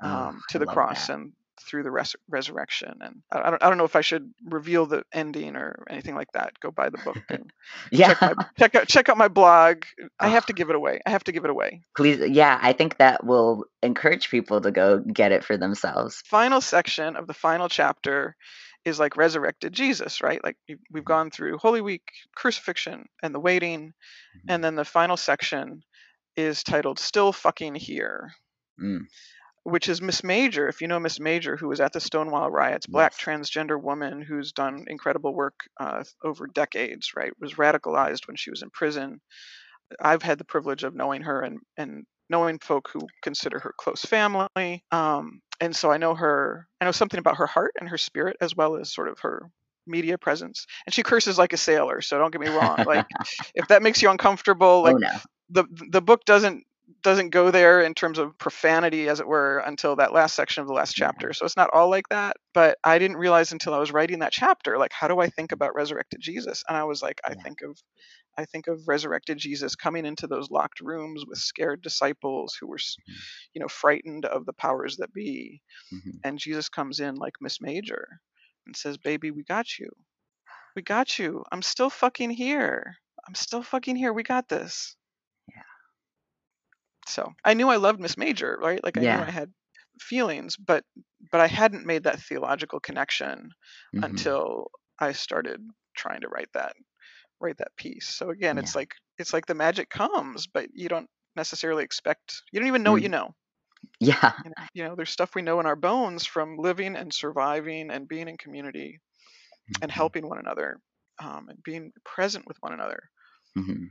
Speaker 1: Oh,
Speaker 3: um, to the cross
Speaker 1: that.
Speaker 3: and through the res- resurrection. And I, I don't I don't know if I should reveal the ending or anything like that. Go buy the book and
Speaker 1: Yeah.
Speaker 3: check my check out check out my blog. I have to give it away. I have to give it away.
Speaker 1: please. Yeah, I think that will encourage people to go get it for themselves.
Speaker 3: Final section of the final chapter is like resurrected Jesus, right? Like we've gone through Holy Week, crucifixion, and the waiting, and then the final section is titled "Still Fucking Here."
Speaker 1: Mm.
Speaker 3: Which is Miss Major. If you know Miss Major, who was at the Stonewall riots, black
Speaker 1: Yes.
Speaker 3: transgender woman who's done incredible work uh, over decades, right? Was radicalized when she was in prison. I've had the privilege of knowing her and, and knowing folk who consider her close family. Um, and so I know her, I know something about her heart and her spirit as well as sort of her media presence. And she curses like a sailor. So don't get me wrong. Like if that makes you uncomfortable,
Speaker 1: oh
Speaker 3: like
Speaker 1: no.
Speaker 3: the the book doesn't doesn't go there in terms of profanity as it were until that last section of the last chapter. So it's not all like that but i didn't realize until i was writing that chapter like how do i think about resurrected jesus? And i was like i think of i think of resurrected jesus coming into those locked rooms with scared disciples who were
Speaker 1: Mhm.
Speaker 3: you know frightened of the powers that be.
Speaker 1: Mhm.
Speaker 3: and jesus comes in like miss major and says baby we got you. We got you. I'm still fucking here. I'm still fucking here. We got this. So I knew I loved Miss Major, right? Like I knew I had feelings, but but I hadn't made that theological connection
Speaker 1: Mhm.
Speaker 3: until I started trying to write that write that piece. So again,
Speaker 1: Yeah.
Speaker 3: it's like it's like the magic comes, but you don't necessarily expect you don't even know what you
Speaker 1: Mm.
Speaker 3: know.
Speaker 1: Yeah.
Speaker 3: You know, you know there's stuff we know in our bones from living and surviving and being in community and
Speaker 1: Mhm.
Speaker 3: helping one another um, and being present with one another.
Speaker 1: Mhm.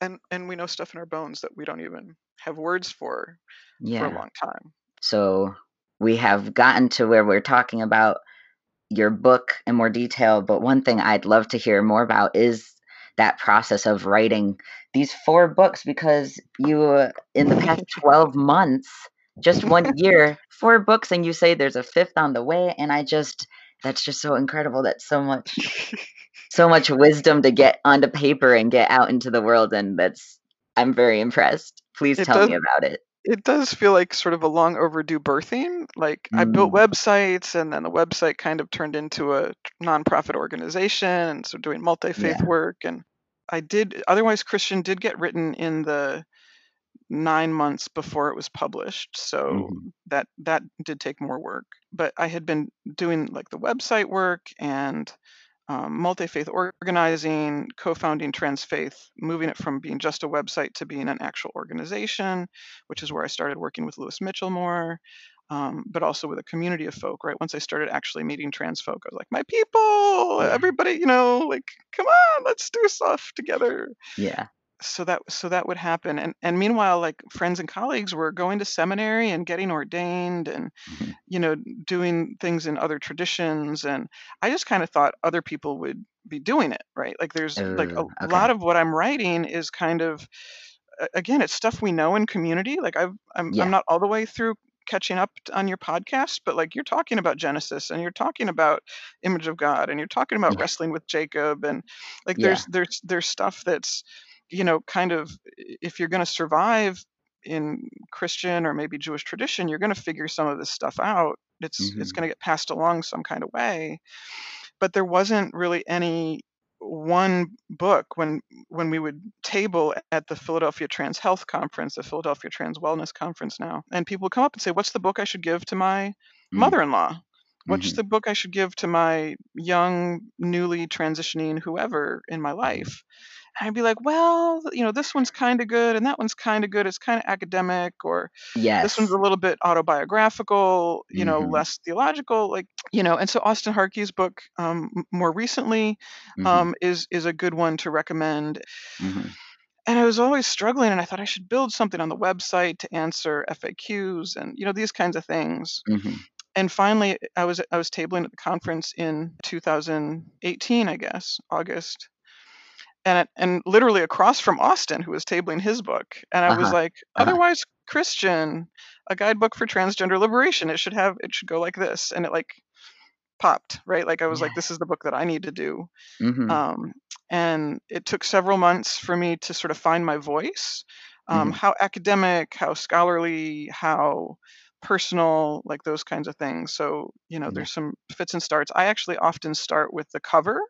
Speaker 3: And and we know stuff in our bones that we don't even have words for for a long time.
Speaker 1: So we have gotten to where we're talking about your book in more detail, but one thing I'd love to hear more about is that process of writing these four books because you, uh, in the past 12 months, just one year, four books, and you say there's a fifth on the way. And I just, that's just so incredible. That's so much, so much wisdom to get onto paper and get out into the world. And that's I'm very impressed. Please
Speaker 3: It
Speaker 1: tell
Speaker 3: does
Speaker 1: me about it.
Speaker 3: it does feel like sort of a long overdue birthing. Like I built
Speaker 1: Mm,
Speaker 3: websites and then the website kind of turned into a nonprofit organization and so doing multi-faith
Speaker 1: yeah.
Speaker 3: work and I did otherwise Christian did get written in the 9 months before it was published. So
Speaker 1: hmm
Speaker 3: that that did take more work. But I had been doing like the website work and um, multi-faith organizing, co-founding Transfaith, moving it from being just a website to being an actual organization, which is where I started working with Louis Mitchell more, um, but also with a community of folk. Right, once I started actually meeting trans folk, I was like, my people, everybody, you know, like, come on, let's do stuff together.
Speaker 1: Yeah.
Speaker 3: So that so that would happen, and and meanwhile, like friends and colleagues were going to seminary and getting ordained, and
Speaker 1: hmm
Speaker 3: you know, doing things in other traditions. And I just kind of thought other people would be doing it, right? Like there's like a
Speaker 1: Oh,
Speaker 3: lot of what I'm writing is kind of, again, it's stuff we know in community. Like I've, I'm, I'm not all the way through catching up on your podcast, but like you're talking about Genesis and you're talking about image of God and you're talking about
Speaker 1: Yeah.
Speaker 3: wrestling with Jacob and like
Speaker 1: Yeah.
Speaker 3: there's, there's, there's stuff that's, you know, kind of, if you're going to survive in Christian or maybe Jewish tradition, you're going to figure some of this stuff out. It's it's
Speaker 1: hmm
Speaker 3: going to get passed along some kind of way. But there wasn't really any one book when when we would table at the Philadelphia Trans Health Conference, the Philadelphia Trans Wellness Conference now, and people would come up and say, "What's the book I should give to my mother-in-law? What's
Speaker 1: hmm
Speaker 3: the book I should give to my young, newly transitioning whoever in my life?" And I'd be like, "Well, you know, this one's kind of good, and that one's kind of good. It's kind of academic, or this one's a little bit autobiographical, you know,
Speaker 1: hmm
Speaker 3: less theological, like you know." And so Austen Hartke's book, um, more recently,
Speaker 1: hmm
Speaker 3: um, is is a good one to recommend.
Speaker 1: hmm
Speaker 3: And I was always struggling, and I thought I should build something on the website to answer FAQs and you know these kinds of things.
Speaker 1: hmm
Speaker 3: And finally, I was I was tabling at the conference in 2018, I guess, August, and and literally across from Austen, who was tabling his book, and I was
Speaker 1: Uh-huh.
Speaker 3: like,
Speaker 1: Uh-huh.
Speaker 3: otherwise Christian, a guidebook for transgender liberation. It should have it should go like this, and it like popped right. Like I was like, this is the book that I need to do.
Speaker 1: hmm
Speaker 3: Um, and it took several months for me to sort of find my voice, um,
Speaker 1: hmm
Speaker 3: how academic, how scholarly, how personal, like those kinds of things. So you know,
Speaker 1: Yeah.
Speaker 3: there's some fits and starts. I actually often start with the cover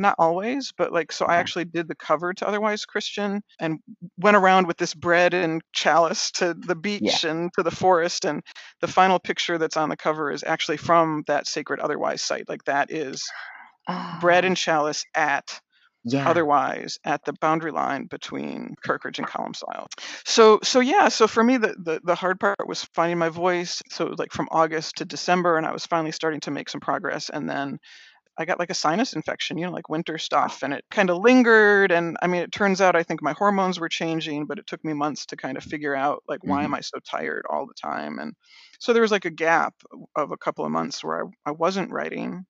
Speaker 3: not always, but like, so I
Speaker 1: mm-hmm.
Speaker 3: actually did the cover to Otherwise Christian and went around with this bread and chalice to the
Speaker 1: Yeah.
Speaker 3: beach and to the forest. And the final picture that's on the cover is actually from that sacred Otherwise site. Like, that is bread
Speaker 1: Oh,
Speaker 3: and chalice at
Speaker 1: yeah.
Speaker 3: Otherwise at the boundary line between Kirkridge and Columcille. So, so yeah, so for me, the, the, the hard part was finding my voice. So it was like from August to December, and I was finally starting to make some progress. And then I got like a sinus infection, you know, like winter stuff, and it kind of lingered. And I mean, it turns out I think my hormones were changing, but it took me months to kind of figure out like why am
Speaker 1: hmm
Speaker 3: I so tired all the time? And so there was like a gap of a couple of months where I, I wasn't writing.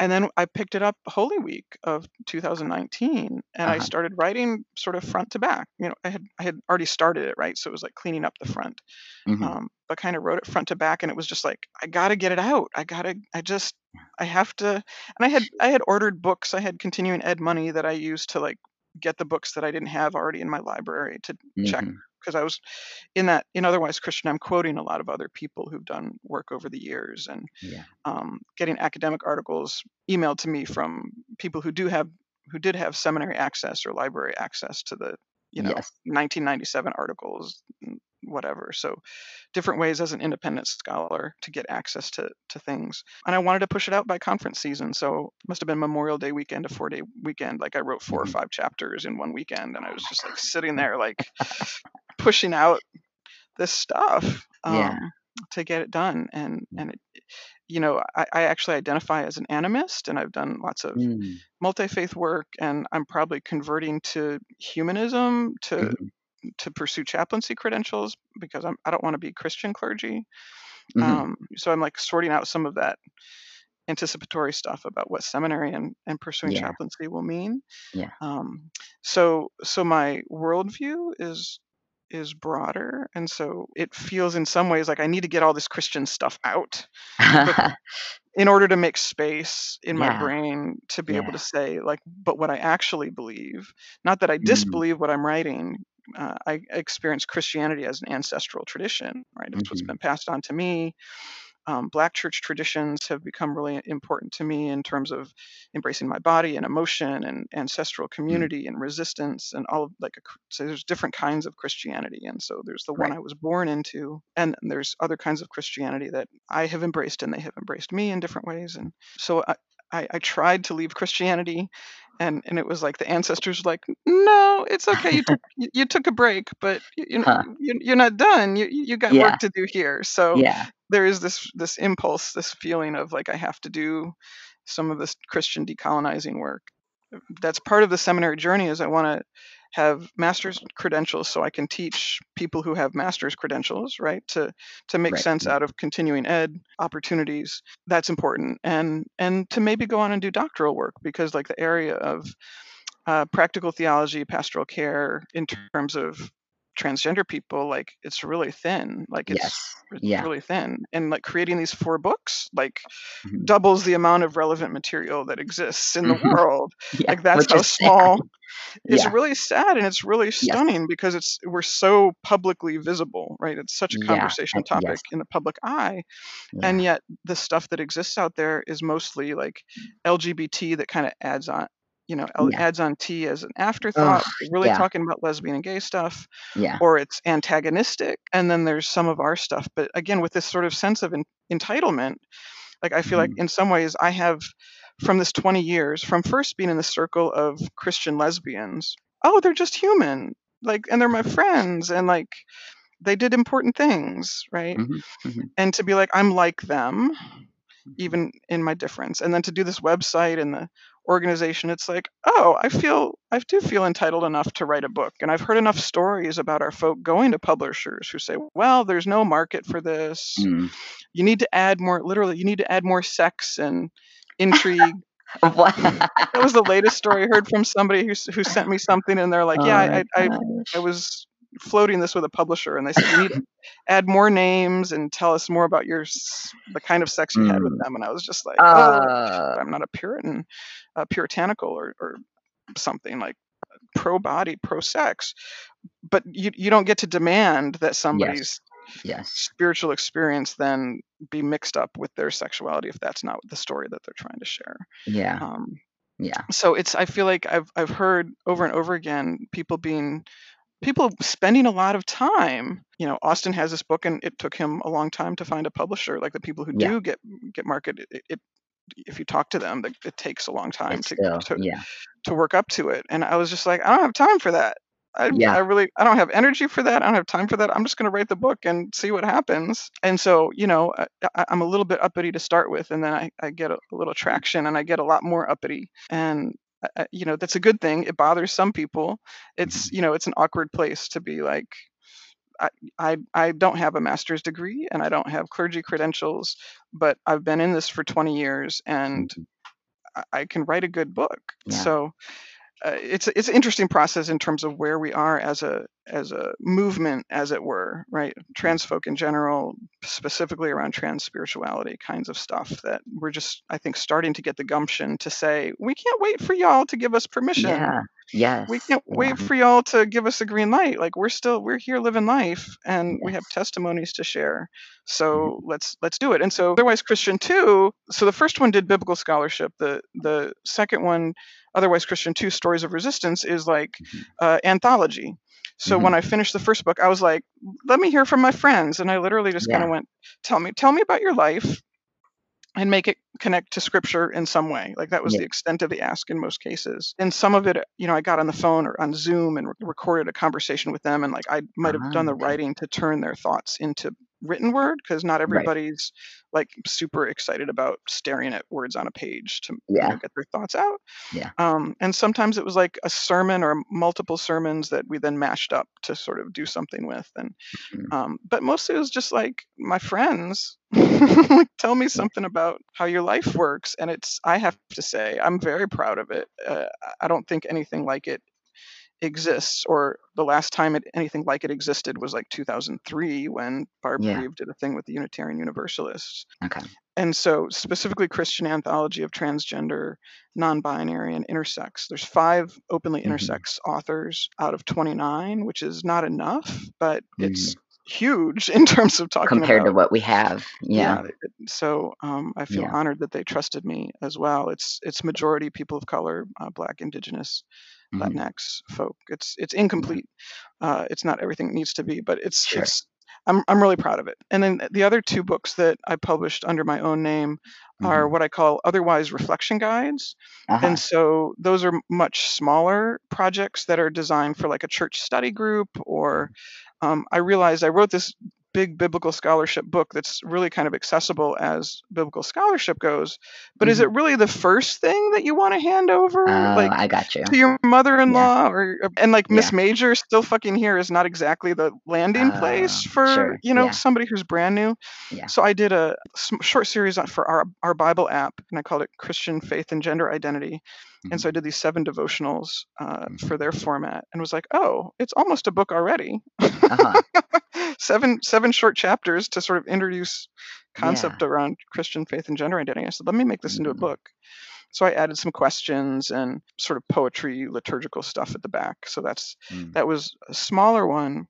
Speaker 3: And then I picked it up Holy Week of 2019, and I
Speaker 1: Uh-huh.
Speaker 3: started writing sort of front to back. You know, I had I had already started it, right? So it was like cleaning up the front
Speaker 1: hmm
Speaker 3: um, but kind of wrote it front to back and it was just like i gotta get it out i gotta i just i have to and i had i had ordered books i had continuing ed money that i used to like get the books that i didn't have already in my library to check
Speaker 1: hmm
Speaker 3: because i was in that in otherwise christian i'm quoting a lot of other people who've done work over the years and
Speaker 1: Yeah.
Speaker 3: um, getting academic articles emailed to me from people who do have who did have seminary access or library access to the you know
Speaker 1: Yes.
Speaker 3: 1997 articles whatever so different ways as an independent scholar to get access to to things and i wanted to push it out by conference season so it must have been memorial day weekend a four day weekend like i wrote four or
Speaker 1: hmm
Speaker 3: five chapters in one weekend and i was just like sitting there like pushing out this stuff
Speaker 1: Yeah.
Speaker 3: um, to get it done and and it, you know I, I actually identify as an animist and i've done lots of
Speaker 1: Mm.
Speaker 3: multi-faith work and i'm probably converting to humanism to
Speaker 1: hmm
Speaker 3: to pursue chaplaincy credentials because I'm, i don't want to be christian clergy
Speaker 1: hmm
Speaker 3: um, so i'm like sorting out some of that anticipatory stuff about what seminary and, and pursuing
Speaker 1: Yeah.
Speaker 3: chaplaincy will mean.
Speaker 1: Yeah.
Speaker 3: um, so so my worldview is is broader and so it feels in some ways like i need to get all this christian stuff out in order to make space in my brain to be able to say like but what i actually believe not that i
Speaker 1: Mm,
Speaker 3: disbelieve what i'm writing uh, i experience christianity as an ancestral tradition right? It's what's
Speaker 1: mhm.
Speaker 3: been passed on to me. Um, black church traditions have become really important to me in terms of embracing my body and emotion and ancestral
Speaker 1: Mm,
Speaker 3: community and resistance and all of like a, so there's different kinds of christianity. And so there's the one i was born into and there's other kinds of christianity that i have embraced and they have embraced me in different ways. And so i I, I tried to leave Christianity, and, and it was like the ancestors were like, no, it's okay. You took you, took a break, but you, you,
Speaker 1: Huh.
Speaker 3: you- you're not done. You you you got
Speaker 1: Yeah.
Speaker 3: work to do here. So
Speaker 1: Yeah.
Speaker 3: there is this this impulse, this feeling of like I have to do some of this Christian decolonizing work. That's part of the seminary journey is I want to have master's credentials so I can teach people who have master's credentials, right? To to make
Speaker 1: Right.
Speaker 3: sense out of continuing ed opportunities. That's important. And and to maybe go on and do doctoral work because like the area of uh, practical theology, pastoral care in terms of transgender people, like it's really thin. Like it's
Speaker 1: Yes.
Speaker 3: it's
Speaker 1: Yeah.
Speaker 3: really thin. And like creating these four books, like
Speaker 1: Mhm.
Speaker 3: doubles the amount of relevant material that exists in the
Speaker 1: Mhm.
Speaker 3: world.
Speaker 1: Yeah.
Speaker 3: Like that's
Speaker 1: Which
Speaker 3: how
Speaker 1: is sad.
Speaker 3: small. It's
Speaker 1: Yeah.
Speaker 3: really sad and it's really
Speaker 1: Yes.
Speaker 3: stunning because it's we're so publicly visible, right? It's such a
Speaker 1: and-
Speaker 3: topic
Speaker 1: Yes.
Speaker 3: in the public eye, and yet the stuff that exists out there is mostly like LGBT that kind of adds on, you know,
Speaker 1: Yeah.
Speaker 3: adds on T as an afterthought.
Speaker 1: Ugh.
Speaker 3: Really
Speaker 1: Yeah.
Speaker 3: talking about lesbian and gay stuff,
Speaker 1: Yeah.
Speaker 3: or it's antagonistic, and then there's some of our stuff. But again, with this sort of sense of en- entitlement, like I feel like
Speaker 1: Mhm.
Speaker 3: in some ways I have from this 20 years, from first being in the circle of Christian lesbians, oh, they're just human, like, and they're my friends, and like they did important things, right?
Speaker 1: Mhm. Mhm.
Speaker 3: And to be like, I'm like them, even in my difference, and then to do this website and the organization, it's like, oh, I feel, I do feel entitled enough to write a book, and I've heard enough stories about our folk going to publishers who say, well, there's no market for this.
Speaker 1: Mm.
Speaker 3: You need to add more, literally, you need to add more sex and intrigue
Speaker 1: What?
Speaker 3: that was the latest story I heard from somebody who who sent me something, and they're like,
Speaker 1: Oh
Speaker 3: "Yeah, I, I
Speaker 1: gosh.
Speaker 3: I was floating this with a publisher, and they said you need to add more names and tell us more about your the kind of sex you had with
Speaker 1: Mm.
Speaker 3: them." And I was just like, "Oh,
Speaker 1: Uh,
Speaker 3: I'm not a Puritan, uh, puritanical or or something like pro body, pro sex." But you you don't get to demand that
Speaker 1: yes.
Speaker 3: somebody's
Speaker 1: Yes.
Speaker 3: spiritual experience then be mixed up with their sexuality if that's not the story that they're trying to share.
Speaker 1: Yeah.
Speaker 3: Um,
Speaker 1: Yeah.
Speaker 3: so it's i feel like i've i've heard over and over again people being people spending a lot of time you know Austen has this book and it took him a long time to find a publisher like the people who
Speaker 1: Yeah.
Speaker 3: do get get marketed it, it if you talk to them it, it takes a long time to,
Speaker 1: still.
Speaker 3: to
Speaker 1: Yeah.
Speaker 3: to work up to it and i was just like i don't have time for that I,
Speaker 1: Yeah.
Speaker 3: I really i don't have energy for that i don't have time for that i'm just going to write the book and see what happens and so you know I, i'm a little bit uppity to start with and then i, I get a, a little traction and i get a lot more uppity and You know that's a good thing it bothers some people it's
Speaker 1: Mhm.
Speaker 3: you know it's an awkward place to be like I, I I don't have a master's degree and I don't have clergy credentials, but I've been in this for 20 years and
Speaker 1: Mhm.
Speaker 3: I, I can write a good book.
Speaker 1: Yeah.
Speaker 3: So uh, it's it's an interesting process in terms of where we are as a as a movement, as it were, right? Trans folk in general, specifically around trans spirituality kinds of stuff. That we're just, I think, starting to get the gumption to say we can't wait for y'all to give us permission.
Speaker 1: Yeah. Yes.
Speaker 3: We can't
Speaker 1: Yeah.
Speaker 3: wait for y'all to give us a green light. Like we're still we're here living life, and we have testimonies to share. So let's let's do it. And so otherwise Christian too. So the first one did biblical scholarship. The the second one, otherwise Christian two, stories of resistance, is like
Speaker 1: Mhm.
Speaker 3: uh, anthology. So
Speaker 1: Mhm.
Speaker 3: when I finished the first book, I was like, let me hear from my friends, and I literally just kind of went, tell me tell me about your life, and make it connect to scripture in some way. Like that was
Speaker 1: Yeah.
Speaker 3: the extent of the ask in most cases. And some of it, you know, I got on the phone or on Zoom and re- recorded a conversation with them, and like I might have
Speaker 1: Ah,
Speaker 3: done the writing to turn their thoughts into written word because not
Speaker 1: Right.
Speaker 3: everybody's like super excited about staring at words on a page to you know get their thoughts out.
Speaker 1: Yeah.
Speaker 3: Um, and sometimes it was like a sermon or multiple sermons that we then mashed up to sort of do something with. And
Speaker 1: Mhm.
Speaker 3: um, but mostly it was just like my friends like tell me something about how your life works and it's i have to say i'm very proud of it uh, I don't think anything like it exists, or the last time it, anything like it existed was like 2003 when Barb
Speaker 1: Yeah.
Speaker 3: Reeve did a thing with the Unitarian Universalists.
Speaker 1: Okay.
Speaker 3: And so, specifically, Christian anthology of transgender, non-binary, and intersex. There's five openly
Speaker 1: Mhm.
Speaker 3: intersex authors out of 29, which is not enough, but it's
Speaker 1: Mm.
Speaker 3: Huge in terms of talking
Speaker 1: Compared
Speaker 3: about
Speaker 1: to what we have. Yeah.
Speaker 3: it- So um, I feel
Speaker 1: Yeah.
Speaker 3: honored that they trusted me as well. It's it's majority people of color, uh, Black, Indigenous,
Speaker 1: Mhm.
Speaker 3: Latinx folk. It's it's incomplete. Uh, it's not everything it needs to be, but it's
Speaker 1: Sure.
Speaker 3: it's. I'm I'm really proud of it. And then the other two books that I published under my own name are
Speaker 1: Mhm.
Speaker 3: what I call otherwise reflection guides.
Speaker 1: Uh-huh.
Speaker 3: And so those are much smaller projects that are designed for like a church study group or um, I realized I wrote this big biblical scholarship book that's really kind of accessible as biblical scholarship goes. But is it really the first thing that you want to hand over?
Speaker 1: Mm-hmm. Oh,
Speaker 3: like
Speaker 1: I got you.
Speaker 3: to your mother-in-law or and like Miss
Speaker 1: Yeah.
Speaker 3: Major still fucking here is not exactly the landing place
Speaker 1: Oh,
Speaker 3: for
Speaker 1: sure,
Speaker 3: you know
Speaker 1: yeah.
Speaker 3: somebody who's brand new.
Speaker 1: Yeah.
Speaker 3: So I did a short series on- for our our Bible app and I called it Christian Faith and Gender Identity. And so I did these seven devotionals uh,
Speaker 1: Mhm.
Speaker 3: for their format and was like, oh, it's almost a book already.
Speaker 1: Uh-huh.
Speaker 3: seven seven short chapters to sort of introduce concept around Christian faith and gender identity. I said, let me make this into a
Speaker 1: Mhm.
Speaker 3: book. So I added some questions and sort of poetry, liturgical stuff at the back. So that's
Speaker 1: Mm.
Speaker 3: that was a smaller one.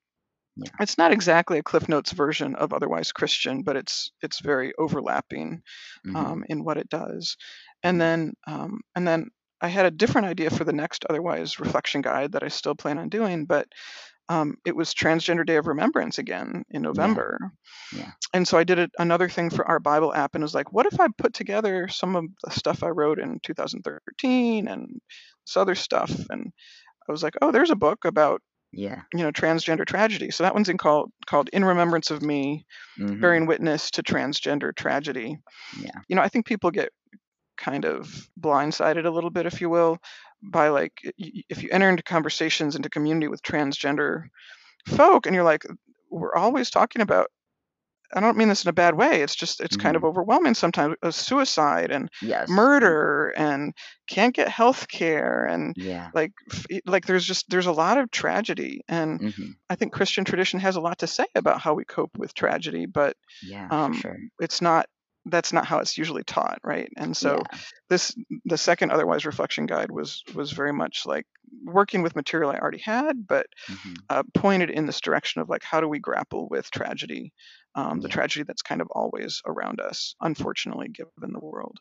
Speaker 1: Yeah.
Speaker 3: It's not exactly a Cliff Notes version of Otherwise Christian, but it's it's very overlapping
Speaker 1: Mhm.
Speaker 3: um, in what it does. And then um, and then I had a different idea for the next Otherwise Reflection Guide that I still plan on doing, but um, it was Transgender Day of Remembrance again in November.
Speaker 1: Yeah.
Speaker 3: And so I did it, another thing for our Bible app and was like, what if I put together some of the stuff I wrote in 2013 and this other stuff? And I was like, oh, there's a book about
Speaker 1: Yeah.
Speaker 3: you know transgender tragedy. So that one's in called called In Remembrance of Me,
Speaker 1: Mhm.
Speaker 3: bearing witness to transgender tragedy.
Speaker 1: Yeah.
Speaker 3: You know, I think people get kind of blindsided a little bit, if you will, by like if you enter into conversations into community with transgender folk, and you're like, we're always talking about. I don't mean this in a bad way. It's just it's kind of overwhelming sometimes. Uh, suicide and
Speaker 1: Yes.
Speaker 3: murder and can't get health care and
Speaker 1: Yeah.
Speaker 3: like like there's just there's a lot of tragedy and
Speaker 1: hmm
Speaker 3: I think Christian tradition has a lot to say about how we cope with tragedy, but
Speaker 1: Yeah.
Speaker 3: um,
Speaker 1: sure.
Speaker 3: it's not that's not how it's usually taught, right? And so
Speaker 1: yeah.
Speaker 3: this the second otherwise reflection guide was was very much like working with material I already had, but
Speaker 1: Mhm.
Speaker 3: uh, pointed in this direction of like how do we grapple with tragedy, um, the tragedy that's kind of always around us, unfortunately, given the world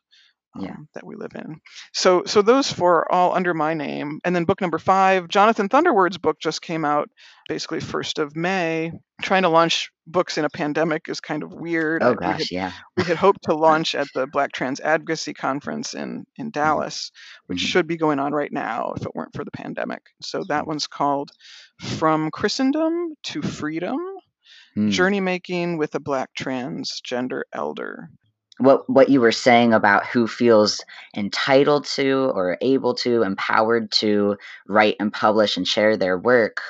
Speaker 3: um, that we live in. So so those four are all under my name, and then book number five, Jonathan Thunderword's book just came out, basically first of May. Trying to launch books in a pandemic is kind of weird.
Speaker 1: Oh
Speaker 3: we had
Speaker 1: gosh. Yeah.
Speaker 3: we had hoped to launch at the Black Trans Advocacy Conference in in Dallas, which
Speaker 1: Mhm.
Speaker 3: should be going on right now if it weren't for the pandemic. So that one's called From Christendom to Freedom:
Speaker 1: Mm.
Speaker 3: Journey Making with a Black Transgender Elder.
Speaker 1: What what you were saying about who feels entitled to or able to empowered to write and publish and share their work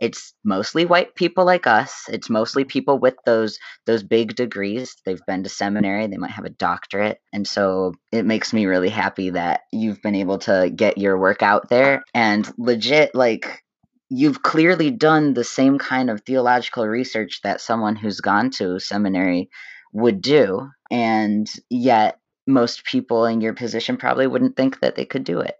Speaker 1: it's mostly white people like us. It's mostly people with those those big degrees. They've been to seminary they might have a doctorate. And so it makes me really happy that you've been able to get your work out there. And legit like you've clearly done the same kind of theological research that someone who's gone to seminary would do and yet most people in your position probably wouldn't think that they could do it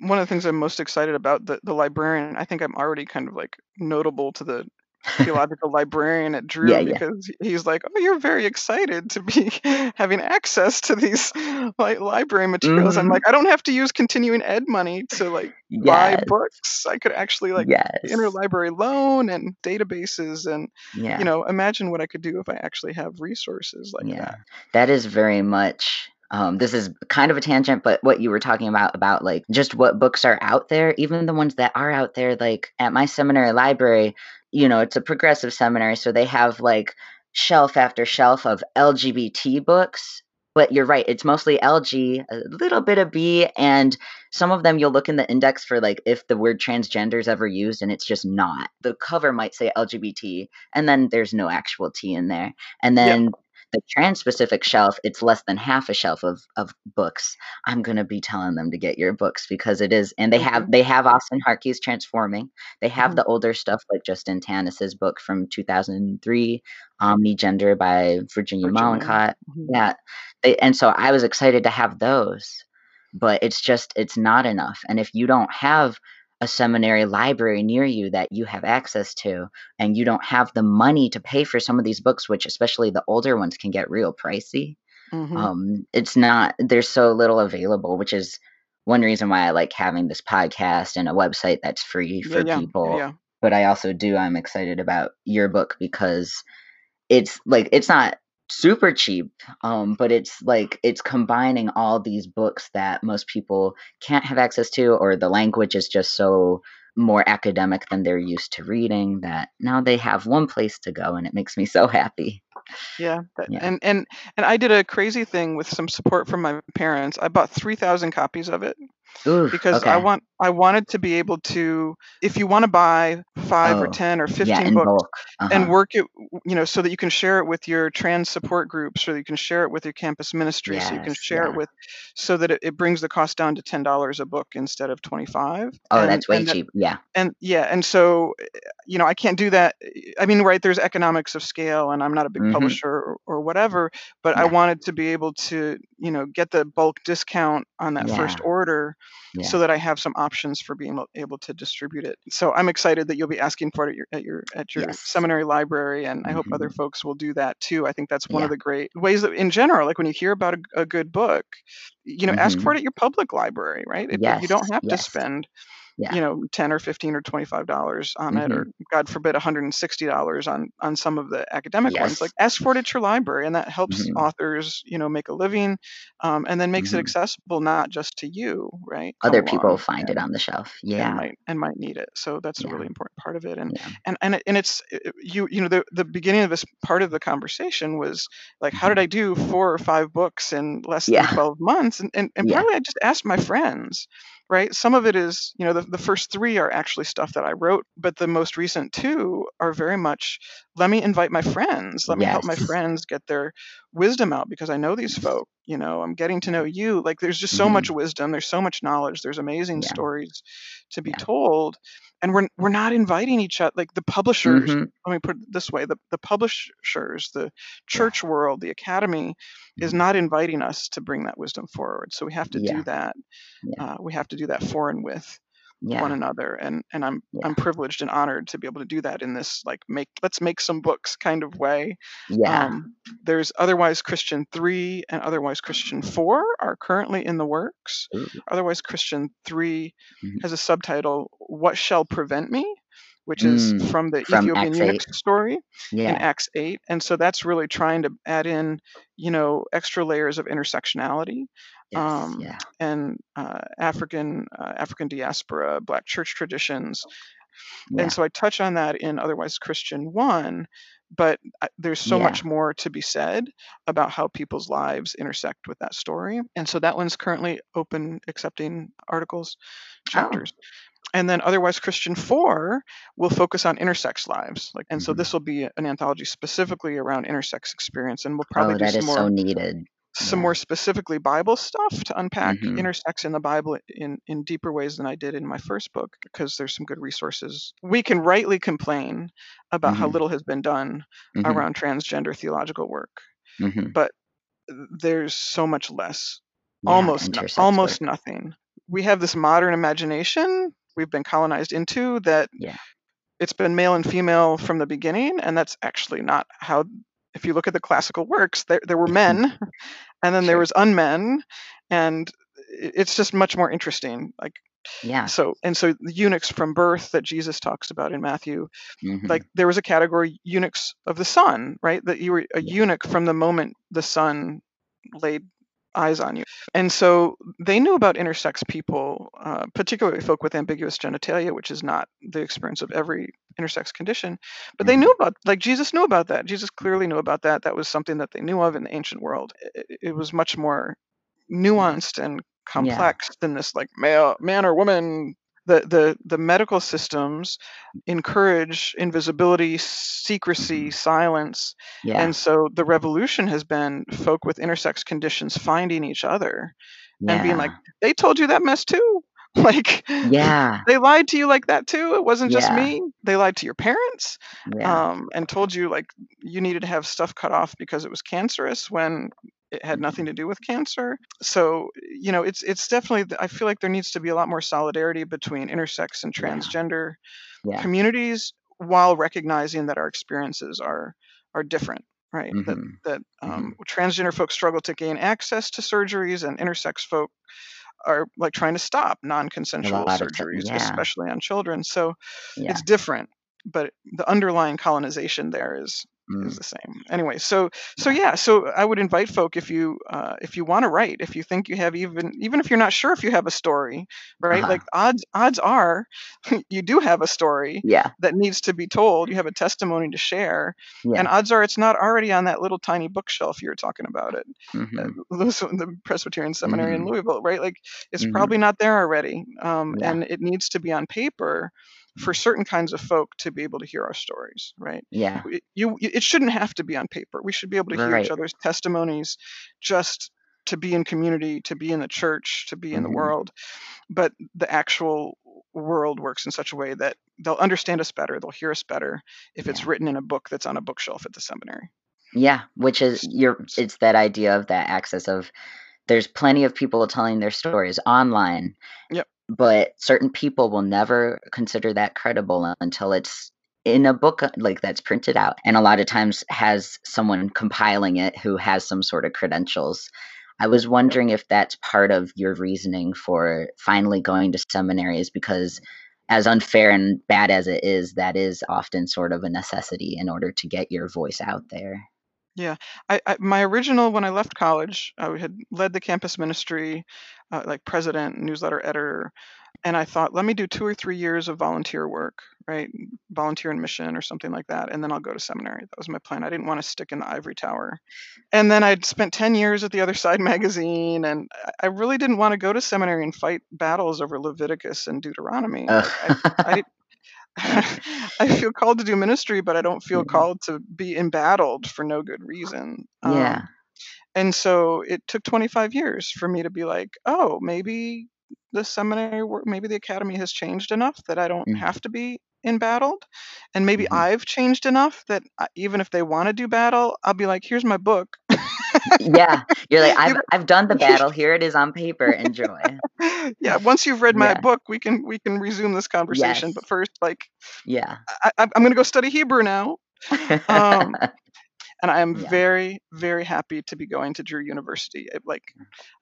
Speaker 3: One of the things I'm most excited about the the librarian. I think I'm already kind of like notable to the theological librarian at Drew
Speaker 1: Yeah, yeah.
Speaker 3: because he's like, "Oh, you're very excited to be having access to these like library materials." I'm
Speaker 1: Mhm.
Speaker 3: like, I don't have to use continuing ed money to like buy books. I could actually like
Speaker 1: yes
Speaker 3: interlibrary loan and databases and
Speaker 1: yeah
Speaker 3: you know imagine what I could do if I actually have resources like
Speaker 1: yeah
Speaker 3: that.
Speaker 1: that is very much um, this is kind of a tangent but what you were talking about about like just what books are out there even the ones that are out there like at my seminary library you know it's a progressive seminary so they have like shelf after shelf of lgbt books but you're right it's mostly lg a little bit of b and some of them you'll look in the index for like if the word transgender is ever used and it's just not. The cover might say lgbt and then there's no actual t in there and then the trans specific shelf, it's less than half a shelf of of books. I'm gonna be telling them to get your books because it is, and they have
Speaker 3: Mhm.
Speaker 1: they have Austen Hartke's Transforming. They have
Speaker 3: Mhm.
Speaker 1: the older stuff like Justin Tanis's book from 2003, Omnigender by Virginia
Speaker 3: Virginia.
Speaker 1: Mollenkott.
Speaker 3: Mhm.
Speaker 1: Yeah, they, and so I was excited to have those, but it's just it's not enough. And if you don't have a seminary library near you that you have access to, and you don't have the money to pay for some of these books, which especially the older ones can get real pricey,
Speaker 3: Mhm.
Speaker 1: um, it's not there's so little available, which is one reason why I like having this podcast and a website that's free for
Speaker 3: yeah, yeah,
Speaker 1: people.
Speaker 3: yeah.
Speaker 1: But I also do I'm excited about your book because it's like it's not super cheap um but it's like it's combining all these books that most people can't have access to or the language is just so more academic than they're used to reading that now they have one place to go and it makes me so happy.
Speaker 3: Yeah, that,
Speaker 1: yeah.
Speaker 3: and and and I did a crazy thing with some support from my parents. I bought 3,000 copies of it
Speaker 1: Ooh,
Speaker 3: because I want I wanted to be able to if you want to buy 5 or
Speaker 1: oh
Speaker 3: 10 or 15
Speaker 1: in
Speaker 3: books and
Speaker 1: uh-huh.
Speaker 3: work it you know so that you can share it with your trans support groups or you can share it with your campus ministry so you can
Speaker 1: yes
Speaker 3: share it with so that it, it brings the cost down to $10 a book instead of 25
Speaker 1: oh
Speaker 3: and
Speaker 1: that's way
Speaker 3: and that
Speaker 1: cheap yeah.
Speaker 3: and yeah and so eh, you know i can't do that i mean right there's economics of scale and i'm not a big
Speaker 1: mm-hmm.
Speaker 3: publisher or, or whatever but i wanted to be able to you know get the bulk discount on that first order
Speaker 1: yeah.
Speaker 3: so that i have some options for being able to distribute it. So i'm excited that you'll be asking for it at your at your at your
Speaker 1: yes.
Speaker 3: seminary library and i hope
Speaker 1: hmm
Speaker 3: other folks will do that too. I think that's one
Speaker 1: yeah.
Speaker 3: of the great ways that in general like when you hear about a, a good book you know ask
Speaker 1: hmm
Speaker 3: for it at your public library right? It, it- you don't have to spend
Speaker 1: yeah.
Speaker 3: you know 10 or 15 or 25 dollars on it
Speaker 1: hmm
Speaker 3: or god forbid 160 dollars on on some of the academic ones. Like ask for it at your library and that helps
Speaker 1: hmm
Speaker 3: authors you know make a living um, and then makes it
Speaker 1: hmm
Speaker 3: accessible not just to you right come
Speaker 1: other people find it on the shelf.
Speaker 3: and
Speaker 1: yeah.
Speaker 3: might and might need it. So that's a really important part of it and
Speaker 1: yeah.
Speaker 3: and and, it, and it's you you know the the beginning of this part of the conversation was like how did
Speaker 1: hmm
Speaker 3: i do four or five books in less than 12 months? And and, and
Speaker 1: yeah.
Speaker 3: partly i just asked my friends right? Some of it is you know the, the first three are actually stuff that i wrote but the most recent two are very much let me invite my friends. Let me help my friends get their wisdom out because i know these folk you know i'm getting to know you like there's just so
Speaker 1: hmm
Speaker 3: much wisdom there's so much knowledge there's amazing
Speaker 1: yeah.
Speaker 3: stories to be
Speaker 1: yeah.
Speaker 3: told and we're we're not inviting each other like the publishers
Speaker 1: hmm
Speaker 3: let me put it this way the, the publishers the
Speaker 1: yeah.
Speaker 3: church world the academy is
Speaker 1: hmm
Speaker 3: not inviting us to bring that wisdom forward so we have to
Speaker 1: yeah.
Speaker 3: do that
Speaker 1: yeah.
Speaker 3: uh, we have to do that for and with one another and and i'm
Speaker 1: yeah.
Speaker 3: I'm privileged and honored to be able to do that in this like make let's make some books kind of way.
Speaker 1: Yeah.
Speaker 3: Um, there's otherwise christian 3 and otherwise christian 4 are currently in the works.
Speaker 1: Ooh.
Speaker 3: otherwise christian 3
Speaker 1: Mhm.
Speaker 3: has a subtitle what shall prevent me? which is
Speaker 1: Mm,
Speaker 3: from the
Speaker 1: from
Speaker 3: ethiopian eunuch
Speaker 1: 8
Speaker 3: story in
Speaker 1: yeah.
Speaker 3: Acts 8 and so that's really trying to add in you know extra layers of intersectionality
Speaker 1: yes
Speaker 3: um,
Speaker 1: yeah
Speaker 3: and uh, african uh, african diaspora black church traditions
Speaker 1: yeah
Speaker 3: and so I touch on that in Otherwise Christian 1, but I- there's so
Speaker 1: yeah
Speaker 3: much more to be said about how people's lives intersect with that story. And so that one's currently open, accepting articles,
Speaker 1: oh
Speaker 3: chapters. And then Otherwise Christian 4 will focus on intersex lives. Like and so
Speaker 1: hmm
Speaker 3: this will be an anthology specifically around intersex experience and we'll probably
Speaker 1: oh
Speaker 3: do
Speaker 1: that
Speaker 3: some
Speaker 1: is
Speaker 3: more
Speaker 1: so needed
Speaker 3: some more specifically Bible stuff to unpack
Speaker 1: hmm
Speaker 3: intersex in the Bible in, in deeper ways than I did in my first book because there's some good resources. We can rightly complain about how
Speaker 1: hmm
Speaker 3: little has been done
Speaker 1: hmm
Speaker 3: around transgender theological work,
Speaker 1: hmm
Speaker 3: but there's so much less,
Speaker 1: yeah
Speaker 3: almost no, almost
Speaker 1: work
Speaker 3: nothing. We have this modern imagination we've been colonized into that
Speaker 1: yeah
Speaker 3: it's been male and female from the beginning, and that's actually not how. If you look at the classical works, there there were men and then there was unmen and it's just much more interesting like
Speaker 1: yeah.
Speaker 3: so and so the eunuchs from birth that jesus talks about in matthew
Speaker 1: hmm
Speaker 3: like there was a category eunuchs of the sun right? That you were a
Speaker 1: yeah.
Speaker 3: eunuch from the moment the sun laid eyes on you. And so they knew about intersex people uh, particularly folk with ambiguous genitalia which is not the experience of every intersex condition but they
Speaker 1: hmm
Speaker 3: knew about like jesus knew about that. Jesus clearly knew about that. That was something that they knew of in the ancient world. It, it was much more nuanced and
Speaker 1: yeah.
Speaker 3: complex than this like male man or woman the the the medical systems encourage invisibility, secrecy,
Speaker 1: Mhm.
Speaker 3: silence,
Speaker 1: Yeah.
Speaker 3: and so the revolution has been folk with intersex conditions finding each other and being like, "They told you that mess too." Like,
Speaker 1: Yeah.
Speaker 3: they lied to you like that too. It wasn't just
Speaker 1: Yeah.
Speaker 3: me. They lied to your parents,
Speaker 1: Yeah.
Speaker 3: um, and told you like you needed to have stuff cut off because it was cancerous when it had nothing to do with cancer. So, you know, it's it's definitely I feel like there needs to be a lot more solidarity between intersex and transgender
Speaker 1: Yeah.
Speaker 3: communities while recognizing that our experiences are are different, right? That
Speaker 1: Mhm.
Speaker 3: that
Speaker 1: Mhm.
Speaker 3: um, transgender folks struggle to gain access to surgeries, and intersex folk are like trying to stop non-consensual
Speaker 1: lot of ti
Speaker 3: surgeries,
Speaker 1: yeah.
Speaker 3: especially on children. So
Speaker 1: Yeah.
Speaker 3: it's different, but the underlying colonization there is is
Speaker 1: Mm.
Speaker 3: the same. Anyway, so so
Speaker 1: Yeah.
Speaker 3: yeah, so I would invite folk if you uh, if you want to write, if you think you have even even if you're not sure if you have a story, right?
Speaker 1: Uh-huh.
Speaker 3: Like odds odds are you do have a story
Speaker 1: Yeah.
Speaker 3: that needs to be told. You have a testimony to share, and odds are it's not already on that little tiny bookshelf you were talking about it, uh,
Speaker 1: Mhm.
Speaker 3: Lewis- the Presbyterian Seminary in
Speaker 1: Mhm.
Speaker 3: Louisville, right? Like it's
Speaker 1: Mhm.
Speaker 3: probably not there already, um,
Speaker 1: Yeah.
Speaker 3: and it needs to be on paper for certain kinds of folk to be able to hear our stories, right?
Speaker 1: Yeah.
Speaker 3: We- You, it shouldn't have to be on paper. We should be able to hear each other's testimonies, just to be in community, to be in the church, to be in the
Speaker 1: Mhm.
Speaker 3: world. But the actual world works in such a way that they'll understand us better, they'll hear us better if it's written in a book that's on a bookshelf at the seminary.
Speaker 1: Yeah, which is you're it's that idea of that access of there's plenty of people telling their stories online.
Speaker 3: Yep.
Speaker 1: But certain people will never consider that credible until it's in a book uh, like that's printed out and a lot of times has someone compiling it who has some sort of credentials. I was wondering if that's part of your reasoning for finally going to seminaries because as unfair and bad as it is, that is often sort of a necessity in order to get your voice out there.
Speaker 3: Yeah, I, I my original when I left college, I had led the campus ministry, uh, like president, newsletter editor, and I thought, let me do two or three years of volunteer work, right? Volunteer in mission or something like that, and then I'll go to seminary. That was my plan. I didn't want to stick in the ivory tower. And then I'd spent 10 years at the Other Side magazine, and I really didn't want to go to seminary and fight battles over Leviticus and Deuteronomy.
Speaker 1: Ugh.
Speaker 3: I, I I feel called to do ministry, but I don't feel
Speaker 1: Mhm.
Speaker 3: called to be embattled for no good reason.
Speaker 1: Yeah.
Speaker 3: And so it took 25 years for me to be like, oh, maybe the seminary work, maybe the academy has changed enough that I don't
Speaker 1: Mhm.
Speaker 3: have to be embattled. And maybe
Speaker 1: Mhm.
Speaker 3: I've changed enough that I, even if they want to do battle, I'll be like, here's my book.
Speaker 1: Yeah. You're like, I've I've done the battle. Here it is on paper. Enjoy.
Speaker 3: yeah, once you've read my
Speaker 1: Yeah.
Speaker 3: book, we can we can resume this conversation.
Speaker 1: Yes.
Speaker 3: But first, like,
Speaker 1: Yeah.
Speaker 3: I, I- I'm going to go study Hebrew now. Um, and I am
Speaker 1: Yeah.
Speaker 3: very, very happy to be going to Drew University. It, like,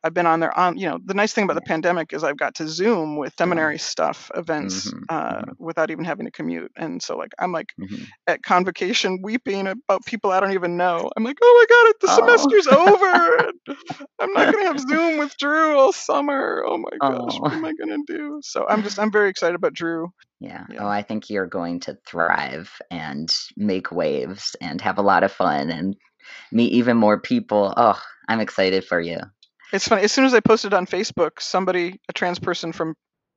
Speaker 3: I've been on there on, you know, the nice thing about the pandemic is I've got to Zoom with seminary stuff, events,
Speaker 1: Mhm,
Speaker 3: uh, without even having to commute. And so, like, I'm like
Speaker 1: Mhm.
Speaker 3: at convocation weeping about people I don't even know. I'm like, oh my god, it- the
Speaker 1: Oh.
Speaker 3: semester's over. I'm not gonna have Zoom with Drew all summer. Oh my gosh, what
Speaker 1: Oh.
Speaker 3: am I gonna do? So I'm just, I'm very excited about Drew.
Speaker 1: Yeah.
Speaker 3: Yeah.
Speaker 1: Oh, I think you're going to thrive and make waves and have a lot of fun and meet even more people. Oh, I'm excited for you.
Speaker 3: It's funny. As soon as I posted on Facebook, somebody, a trans person from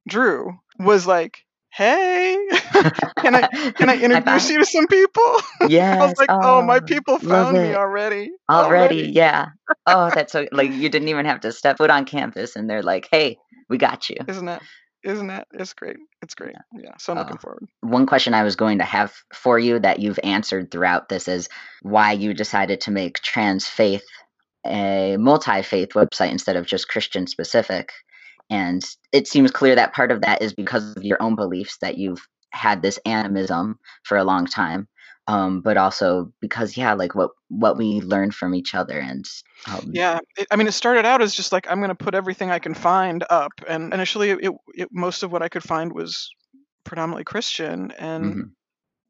Speaker 3: Drew, was like, "Hey, can I can I introduce you to some people?"
Speaker 1: Yeah.
Speaker 3: I was like, "Oh, my
Speaker 1: oh,
Speaker 3: people
Speaker 1: love
Speaker 3: found me
Speaker 1: it.
Speaker 3: already."
Speaker 1: Already, yeah. Oh, that's so like you didn't even have to step foot on campus and they're like, "Hey, we got you."
Speaker 3: Isn't that? Isn't that? It's great. It's great. Yeah. So I'm looking
Speaker 1: Oh.
Speaker 3: forward.
Speaker 1: One question I was going to have for you that you've answered throughout this is why you decided to make Transfaith a multi faith website instead of just Christian specific. And it seems clear that part of that is because of your own beliefs that you've had this animism for a long time. Um, but also because yeah, like what what we learn from each other and um,
Speaker 3: Yeah, it, I mean, it started out as just like I'm going to put everything I can find up, and initially, it, it most of what I could find was predominantly Christian, and
Speaker 1: mhm,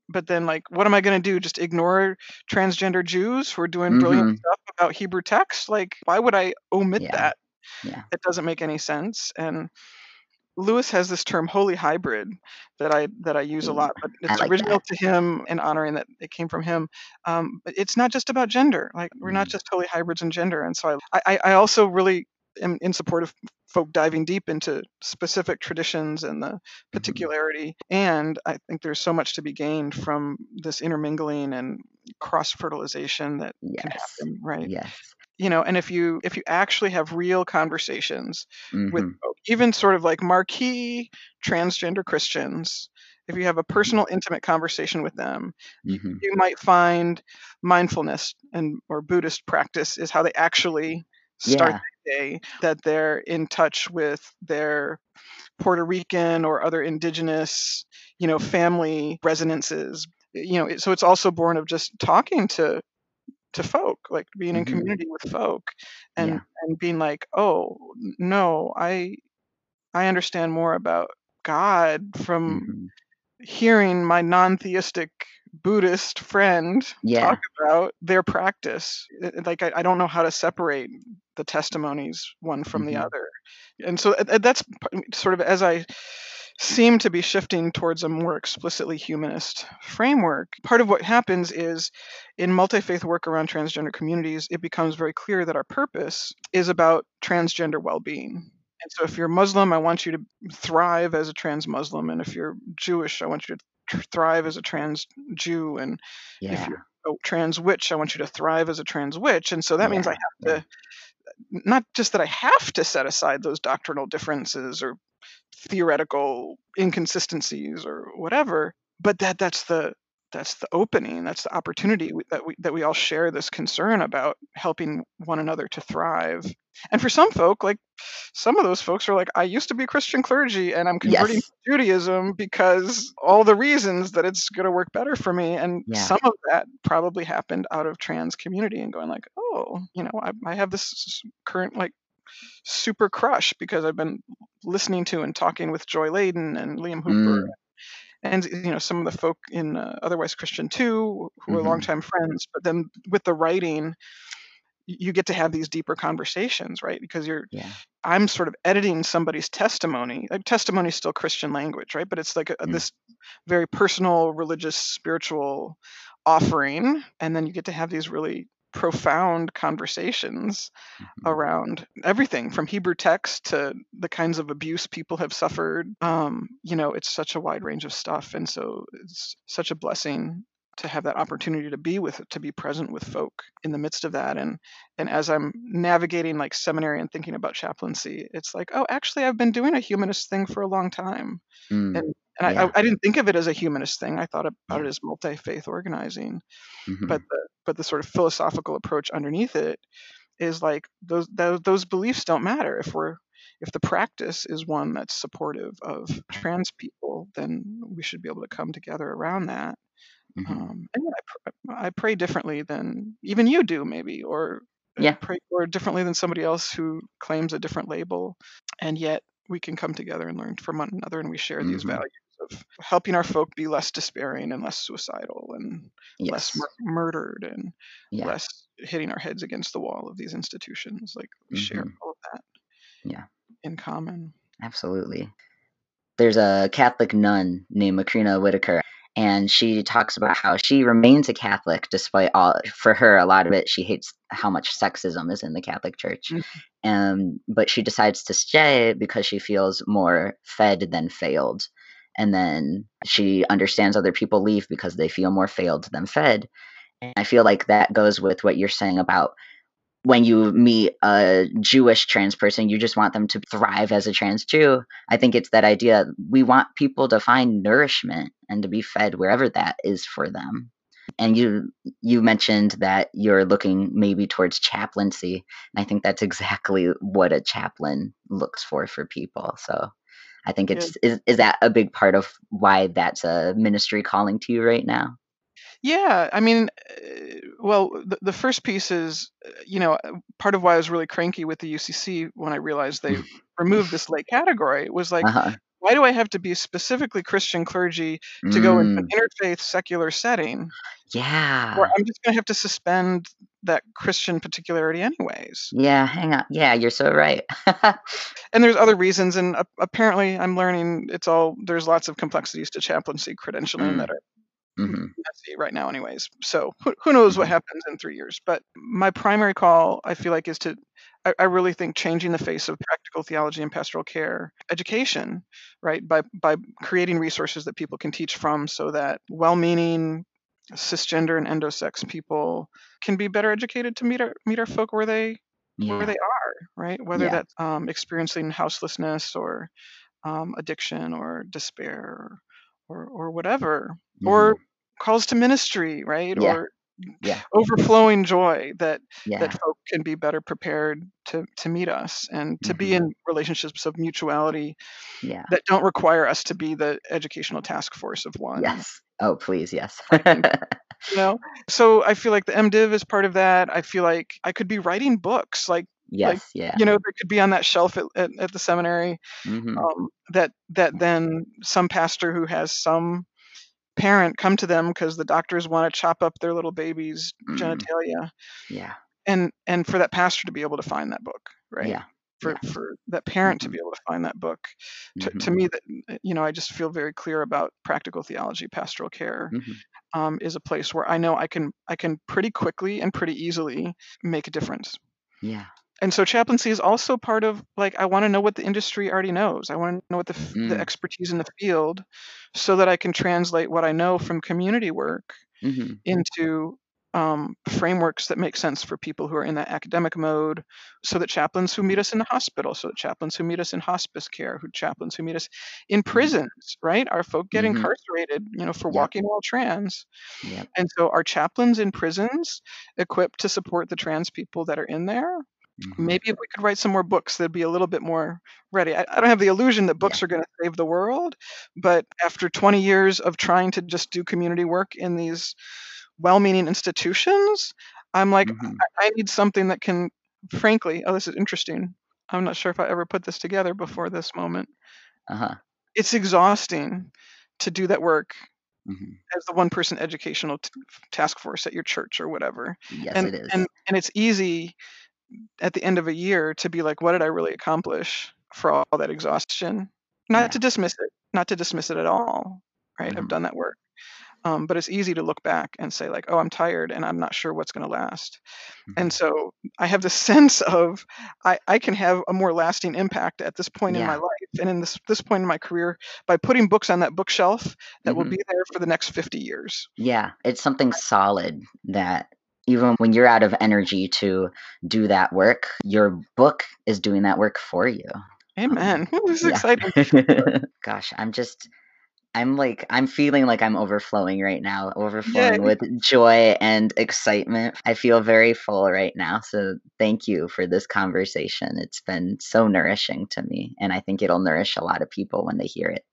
Speaker 3: but then like, what am I going to do? Just ignore transgender Jews who are doing brilliant
Speaker 1: Mhm.
Speaker 3: stuff about Hebrew text? Like, why would I omit
Speaker 1: Yeah,
Speaker 3: that?
Speaker 1: yeah.
Speaker 3: It doesn't make any sense. And Louis has this term "holy hybrid" that I that I use a lot, but it's
Speaker 1: like
Speaker 3: original
Speaker 1: that.
Speaker 3: to him and honoring that it came from him. Um, but it's not just about gender. Like we're not
Speaker 1: Mm.
Speaker 3: just holy hybrids in gender. And so I I, I also really am in support of folk diving deep into specific traditions and the particularity. And I think there's so much to be gained from this intermingling and cross fertilization that can happen, right?
Speaker 1: Yes.
Speaker 3: You know, and if you if you actually have real conversations with
Speaker 1: Mhm.
Speaker 3: folk, even sort of like marquee transgender Christians, if you have a personal, intimate conversation with them, you,
Speaker 1: Mhm.
Speaker 3: you might find mindfulness and or Buddhist practice is how they actually start
Speaker 1: Yeah.
Speaker 3: the day, that they're in touch with their Puerto Rican or other indigenous, you know, family resonances. You know, so it's also born of just talking to to folk, like being in
Speaker 1: Mhm.
Speaker 3: community with folk, and
Speaker 1: Yeah.
Speaker 3: and being like, oh no, I I understand more about God from
Speaker 1: Mhm.
Speaker 3: hearing my non-theistic Buddhist friend
Speaker 1: Yeah.
Speaker 3: talk about their practice. Like I, I don't know how to separate the testimonies one from the
Speaker 1: Mhm.
Speaker 3: other, and so that's sort of as I seem to be shifting towards a more explicitly humanist framework. Part of what happens is in multi-faith work around transgender communities, it becomes very clear that our purpose is about transgender well-being. And so if you're Muslim, I want you to thrive as a trans Muslim. And if you're Jewish, I want you to thrive as a trans Jew. And if you're a trans witch, I want you to thrive as a trans witch. And so that means I have to, not just that I have to set aside those doctrinal differences or theoretical inconsistencies or whatever, but that that's the that's the opening that's the opportunity that we that we all share this concern about helping one another to thrive and for some folk like some of those folks are like i used to be christian clergy and i'm converting
Speaker 1: Yes.
Speaker 3: to judaism because all the reasons that it's going to work better for me and
Speaker 1: Yeah.
Speaker 3: some of that probably happened out of trans community and going like oh you know i, I have this current like super crush because i've been listening to and talking with joy Ladin and liam hooper
Speaker 1: Mm.
Speaker 3: and you know some of the folk in uh, otherwise christian too who are
Speaker 1: Mhm.
Speaker 3: longtime friends but then with the writing you get to have these deeper conversations right because you're
Speaker 1: Yeah.
Speaker 3: i'm sort of editing somebody's testimony like, testimony is still christian language right but it's like a,
Speaker 1: Mm.
Speaker 3: this very personal religious spiritual offering and then you get to have these really profound conversations
Speaker 1: Mhm.
Speaker 3: around everything from Hebrew text to the kinds of abuse people have suffered. Um, you know, it's such a wide range of stuff, and so it's such a blessing to have that opportunity to be with to be present with folk in the midst of that and and as i'm navigating like seminary and thinking about chaplaincy it's like oh actually i've been doing a humanist thing for a long time
Speaker 1: Mm.
Speaker 3: and and I,
Speaker 1: Yeah.
Speaker 3: I, I didn't think of it as a humanist thing i thought about it as multi-faith organizing
Speaker 1: Mhm.
Speaker 3: but the but the sort of philosophical approach underneath it is like those those, those beliefs don't matter if we're if the practice is one that's supportive of trans people then we should be able to come together around that
Speaker 1: Mhm.
Speaker 3: um, and I, pr- I pray differently than even you do maybe or uh,
Speaker 1: Yeah.
Speaker 3: pray or differently than somebody else who claims a different label and yet we can come together and learn from one another and we share these
Speaker 1: Mhm.
Speaker 3: values of helping our folk be less despairing and less suicidal and less mur- murdered and
Speaker 1: Yeah.
Speaker 3: less hitting our heads against the wall of these institutions. Like we share
Speaker 1: Mhm.
Speaker 3: all of that
Speaker 1: Yeah.
Speaker 3: in common.
Speaker 1: Absolutely. There's a Catholic nun named Macrina Wiederkehr, and she talks about how she remains a Catholic despite all. For her, a lot of it, she hates how much sexism is in the Catholic Church,
Speaker 3: Mhm.
Speaker 1: um, but she decides to stay because she feels more fed than failed. And then she understands other people leave because they feel more failed than fed. And I feel like that goes with what you're saying about when you meet a Jewish trans person, you just want them to thrive as a trans Jew. I think it's that idea we want people to find nourishment and to be fed wherever that is for them. And you you mentioned that you're looking maybe towards chaplaincy, and I think that's exactly what a chaplain looks for for people. So I think
Speaker 3: Yeah.
Speaker 1: it's is is that a big part of why that's a ministry calling to you right now?
Speaker 3: Yeah, I mean, uh, well, the, the first piece is, uh, you know, uh, part of why I was really cranky with the UCC when I realized they removed this late category was like,
Speaker 1: Uh-huh.
Speaker 3: why do I have to be specifically Christian clergy to go into an
Speaker 1: Mm,
Speaker 3: interfaith secular setting where
Speaker 1: yeah.
Speaker 3: I'm just going to have to suspend that Christian particularity anyways?
Speaker 1: Yeah, hang on. Yeah, you're so right.
Speaker 3: And there's other reasons, and apparently I'm learning it's all there's lots of complexities to chaplaincy credentialing
Speaker 1: Mm.
Speaker 3: that are
Speaker 1: hmm
Speaker 3: messy right now anyways so who, who knows what
Speaker 1: Mhm.
Speaker 3: happens in three years but my primary call i feel like is to I, I really think changing the face of practical theology and pastoral care education, right, by by creating resources that people can teach from, so that well-meaning cisgender and endosex people can be better educated to meet our meet our folk where they where they are, right? Whether
Speaker 1: Yeah.
Speaker 3: that's um, experiencing houselessness or um, addiction or despair or or whatever, or
Speaker 1: Mhm.
Speaker 3: calls to ministry, right?
Speaker 1: Yeah.
Speaker 3: Or
Speaker 1: Yeah.
Speaker 3: overflowing joy that
Speaker 1: Yeah.
Speaker 3: that folk can be better prepared to to meet us and to be
Speaker 1: Mhm.
Speaker 3: in relationships of mutuality
Speaker 1: Yeah.
Speaker 3: that don't require us to be the educational task force of one.
Speaker 1: Yes. Oh, please, yes.
Speaker 3: You know, so I feel like the MDiv is part of that. I feel like I could be writing books, like
Speaker 1: yes. Yeah.
Speaker 3: you know, that could be on that shelf at, at, at the seminary.
Speaker 1: hmm
Speaker 3: Um, that that then some pastor who has some parent come to them because the doctors want to chop up their little baby's
Speaker 1: Mm.
Speaker 3: genitalia,
Speaker 1: Yeah.
Speaker 3: and and for that pastor to be able to find that book, right?
Speaker 1: Yeah.
Speaker 3: For
Speaker 1: yeah.
Speaker 3: for that parent to be able to find that book. To, to
Speaker 1: Mhm.
Speaker 3: me, that you know, I just feel very clear about practical theology, pastoral care.
Speaker 1: Mhm.
Speaker 3: Um, is a place where I know I can I can pretty quickly and pretty easily make a difference.
Speaker 1: Yeah.
Speaker 3: and so chaplaincy is also part of like i want to know what the industry already knows i want to know what the, f- the
Speaker 1: Mm.
Speaker 3: expertise in the field so that i can translate what i know from community work
Speaker 1: hmm
Speaker 3: into um, frameworks that make sense for people who are in that academic mode so that chaplains who meet us in the hospital so that chaplains who meet us in hospice care who chaplains who meet us in prisons right our folk get
Speaker 1: Mhm.
Speaker 3: incarcerated you know for
Speaker 1: Yep.
Speaker 3: walking while trans
Speaker 1: Yep.
Speaker 3: and so our chaplains in prisons equipped to support the trans people that are in there
Speaker 1: mhm.
Speaker 3: maybe if we could write some more books that'd be a little bit more ready i, I don't have the illusion that books are going to save the world but after 20 years of trying to just do community work in these well-meaning institutions i'm like
Speaker 1: Mhm.
Speaker 3: I, I need something that can frankly oh this is interesting i'm not sure if i ever put this together before this moment
Speaker 1: Uh-huh.
Speaker 3: it's exhausting to do that work
Speaker 1: hmm
Speaker 3: as the one person educational t- task force at your church or whatever
Speaker 1: Yes,
Speaker 3: and,
Speaker 1: it is.
Speaker 3: and and it's easy at the end of a year to be like what did i really accomplish for all that exhaustion not
Speaker 1: Yeah.
Speaker 3: to dismiss it not to dismiss it at all right i've
Speaker 1: Mhm.
Speaker 3: done that work um, but it's easy to look back and say like oh i'm tired and i'm not sure what's going to last and
Speaker 1: Mhm.
Speaker 3: so i have this sense of I, I can have a more lasting impact at this point in my life and in this this point in my career by putting books on that bookshelf that will
Speaker 1: Mhm.
Speaker 3: be there for the next 50 years
Speaker 1: Yeah, it's something solid that even when you're out of energy to do that work, your book is doing that work for you.
Speaker 3: amen this is
Speaker 1: Yeah.
Speaker 3: exciting
Speaker 1: Gosh, I'm just I'm like I'm feeling like I'm overflowing right now, overflowing
Speaker 3: Yay.
Speaker 1: with joy and excitement. I feel very full right now. So thank you for this conversation. It's been so nourishing to me and I think it'll nourish a lot of people when they hear it.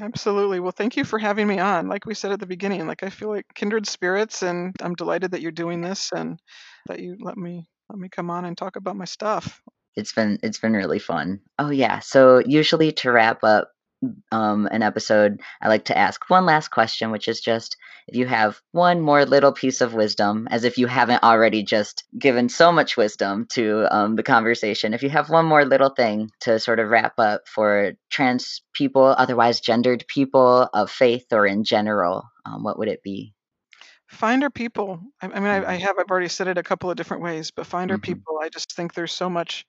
Speaker 3: Absolutely. Well, thank you for having me on. Like we said at the beginning, like I feel like kindred spirits and I'm delighted that you're doing this and that you let me let me come on and talk about my stuff.
Speaker 1: It's been it's been really fun. Oh yeah. So usually to wrap up um, an episode, I like to ask one last question, which is just if you have one more little piece of wisdom, as if you haven't already just given so much wisdom to um, the conversation. If you have one more little thing to sort of wrap up for trans people, otherwise gendered people of faith, or in general, um, what would it be?
Speaker 3: Find our people. I, I mean, I, I
Speaker 1: Mhm.
Speaker 3: have, I've already said it a couple of different ways, but find our
Speaker 1: Mhm.
Speaker 3: people. I just think there's so much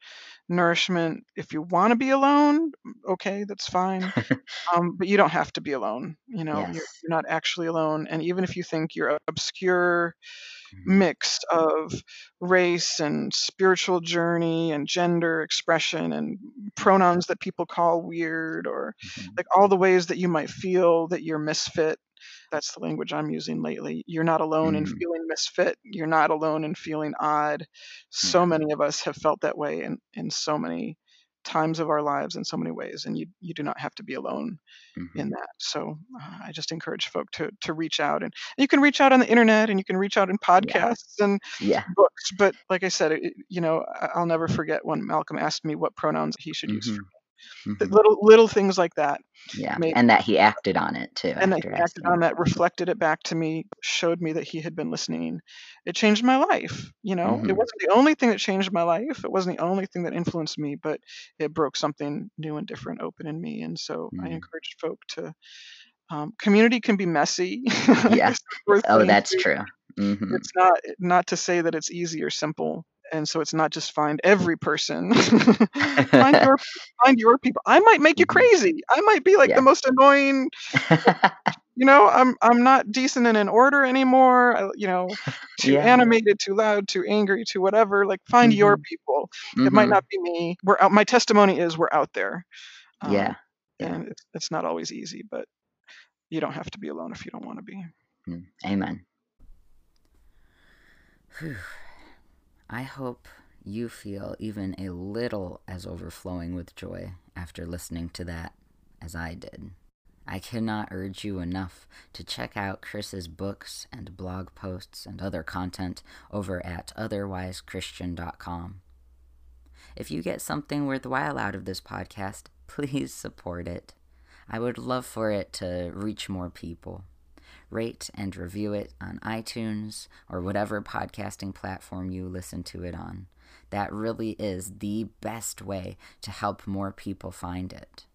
Speaker 3: nourishment. If you want to be alone, okay, that's fine. um, but you don't have to be alone. You know, you're, you're not actually alone. And even if you think you're obscure,
Speaker 1: Mhm.
Speaker 3: mix of race and spiritual journey and gender expression and pronouns that people call weird or
Speaker 1: Mhm.
Speaker 3: like all the ways that you might feel that you're misfit that's the language i'm using lately you're not alone in
Speaker 1: Mhm.
Speaker 3: feeling misfit you're not alone in feeling odd so
Speaker 1: Yeah.
Speaker 3: many of us have felt that way in, in so many times of our lives in so many ways and you you do not have to be alone
Speaker 1: Mhm.
Speaker 3: in that. So uh, I just encourage folk to to reach out, and you can reach out on the internet, and you can reach out in podcasts and
Speaker 1: Yeah.
Speaker 3: books. But like I said, it, you know, I- I'll never forget when Malcolm asked me what pronouns he should use.
Speaker 1: Mhm.
Speaker 3: For
Speaker 1: Mhm.
Speaker 3: little little things like that,
Speaker 1: Yeah.
Speaker 3: made-
Speaker 1: And that he acted on it too.
Speaker 3: and that he acted
Speaker 1: asking.
Speaker 3: on that, reflected it back to me, showed me that he had been listening. It changed my life. You know,
Speaker 1: Mhm.
Speaker 3: it wasn't the only thing that changed my life. It wasn't the only thing that influenced me, but it broke something new and different open in me. And so I
Speaker 1: Mhm.
Speaker 3: encourage folk to. Um, community can be messy. Worth
Speaker 1: Oh, that's true. hmm
Speaker 3: It's not not to say that it's easy or simple. And so it's not just find every person. find your find your people. I might make you
Speaker 4: Mhm.
Speaker 3: crazy. I might be like
Speaker 4: Yeah.
Speaker 3: the most annoying. You know, I'm I'm not decent and in order anymore. I, you know, too
Speaker 4: Yeah.
Speaker 3: animated, too loud, too angry, too whatever. Like find your
Speaker 4: Mhm.
Speaker 3: people. It might
Speaker 4: Mhm.
Speaker 3: not be me. We're out. My testimony is we're out there. Um,
Speaker 4: Yeah. Yeah.
Speaker 3: and it's, it's not always easy, but you don't have to be alone if you don't want to be.
Speaker 4: Mm. Amen.
Speaker 1: Whew. I hope you feel even a little as overflowing with joy after listening to that as I did. I cannot urge you enough to check out Chris's books and blog posts and other content over at otherwisechristian.com. If you get something worthwhile out of this podcast, please support it. I would love for it to reach more people. Rate and review it on iTunes or whatever podcasting platform you listen to it on. That really is the best way to help more people find it.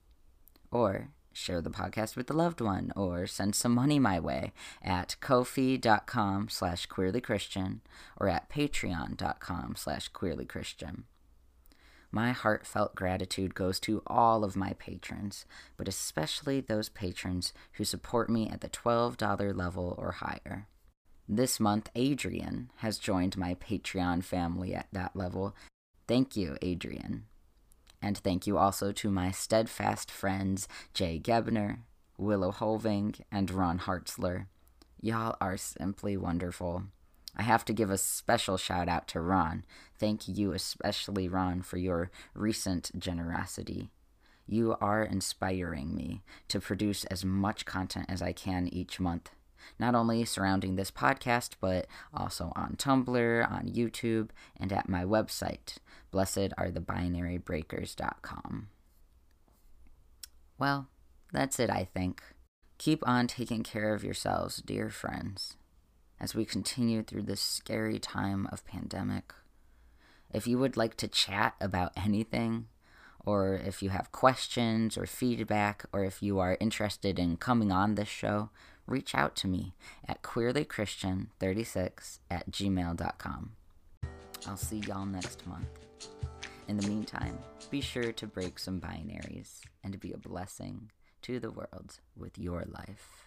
Speaker 1: Or share the podcast with a loved one or send some money my way at kofi.com slash queerlychristian or at patreon.com slash queerlychristian. My heartfelt gratitude goes to all of my patrons, but especially those patrons who support me at the $12 level or higher. This month, Adrian has joined my Patreon family at that level. Thank you, Adrian. And thank you also to my steadfast friends Jay Gebner, Willow Hoving, and Ron Hartzler. Y'all are simply wonderful. I have to give a special shout out to Ron. Thank you, especially Ron, for your recent generosity. You are inspiring me to produce as much content as I can each month, not only surrounding this podcast, but also on Tumblr, on YouTube, and at my website, blessedarethebinarybreakers.com. Well, that's it, I think. Keep on taking care of yourselves, dear friends, as we continue through this scary time of pandemic. If you would like to chat about anything, or if you have questions or feedback, or if you are interested in coming on this show, reach out to me at queerlychristian36 at gmail.com. I'll see y'all next month. In the meantime, be sure to break some binaries and to be a blessing to the world with your life.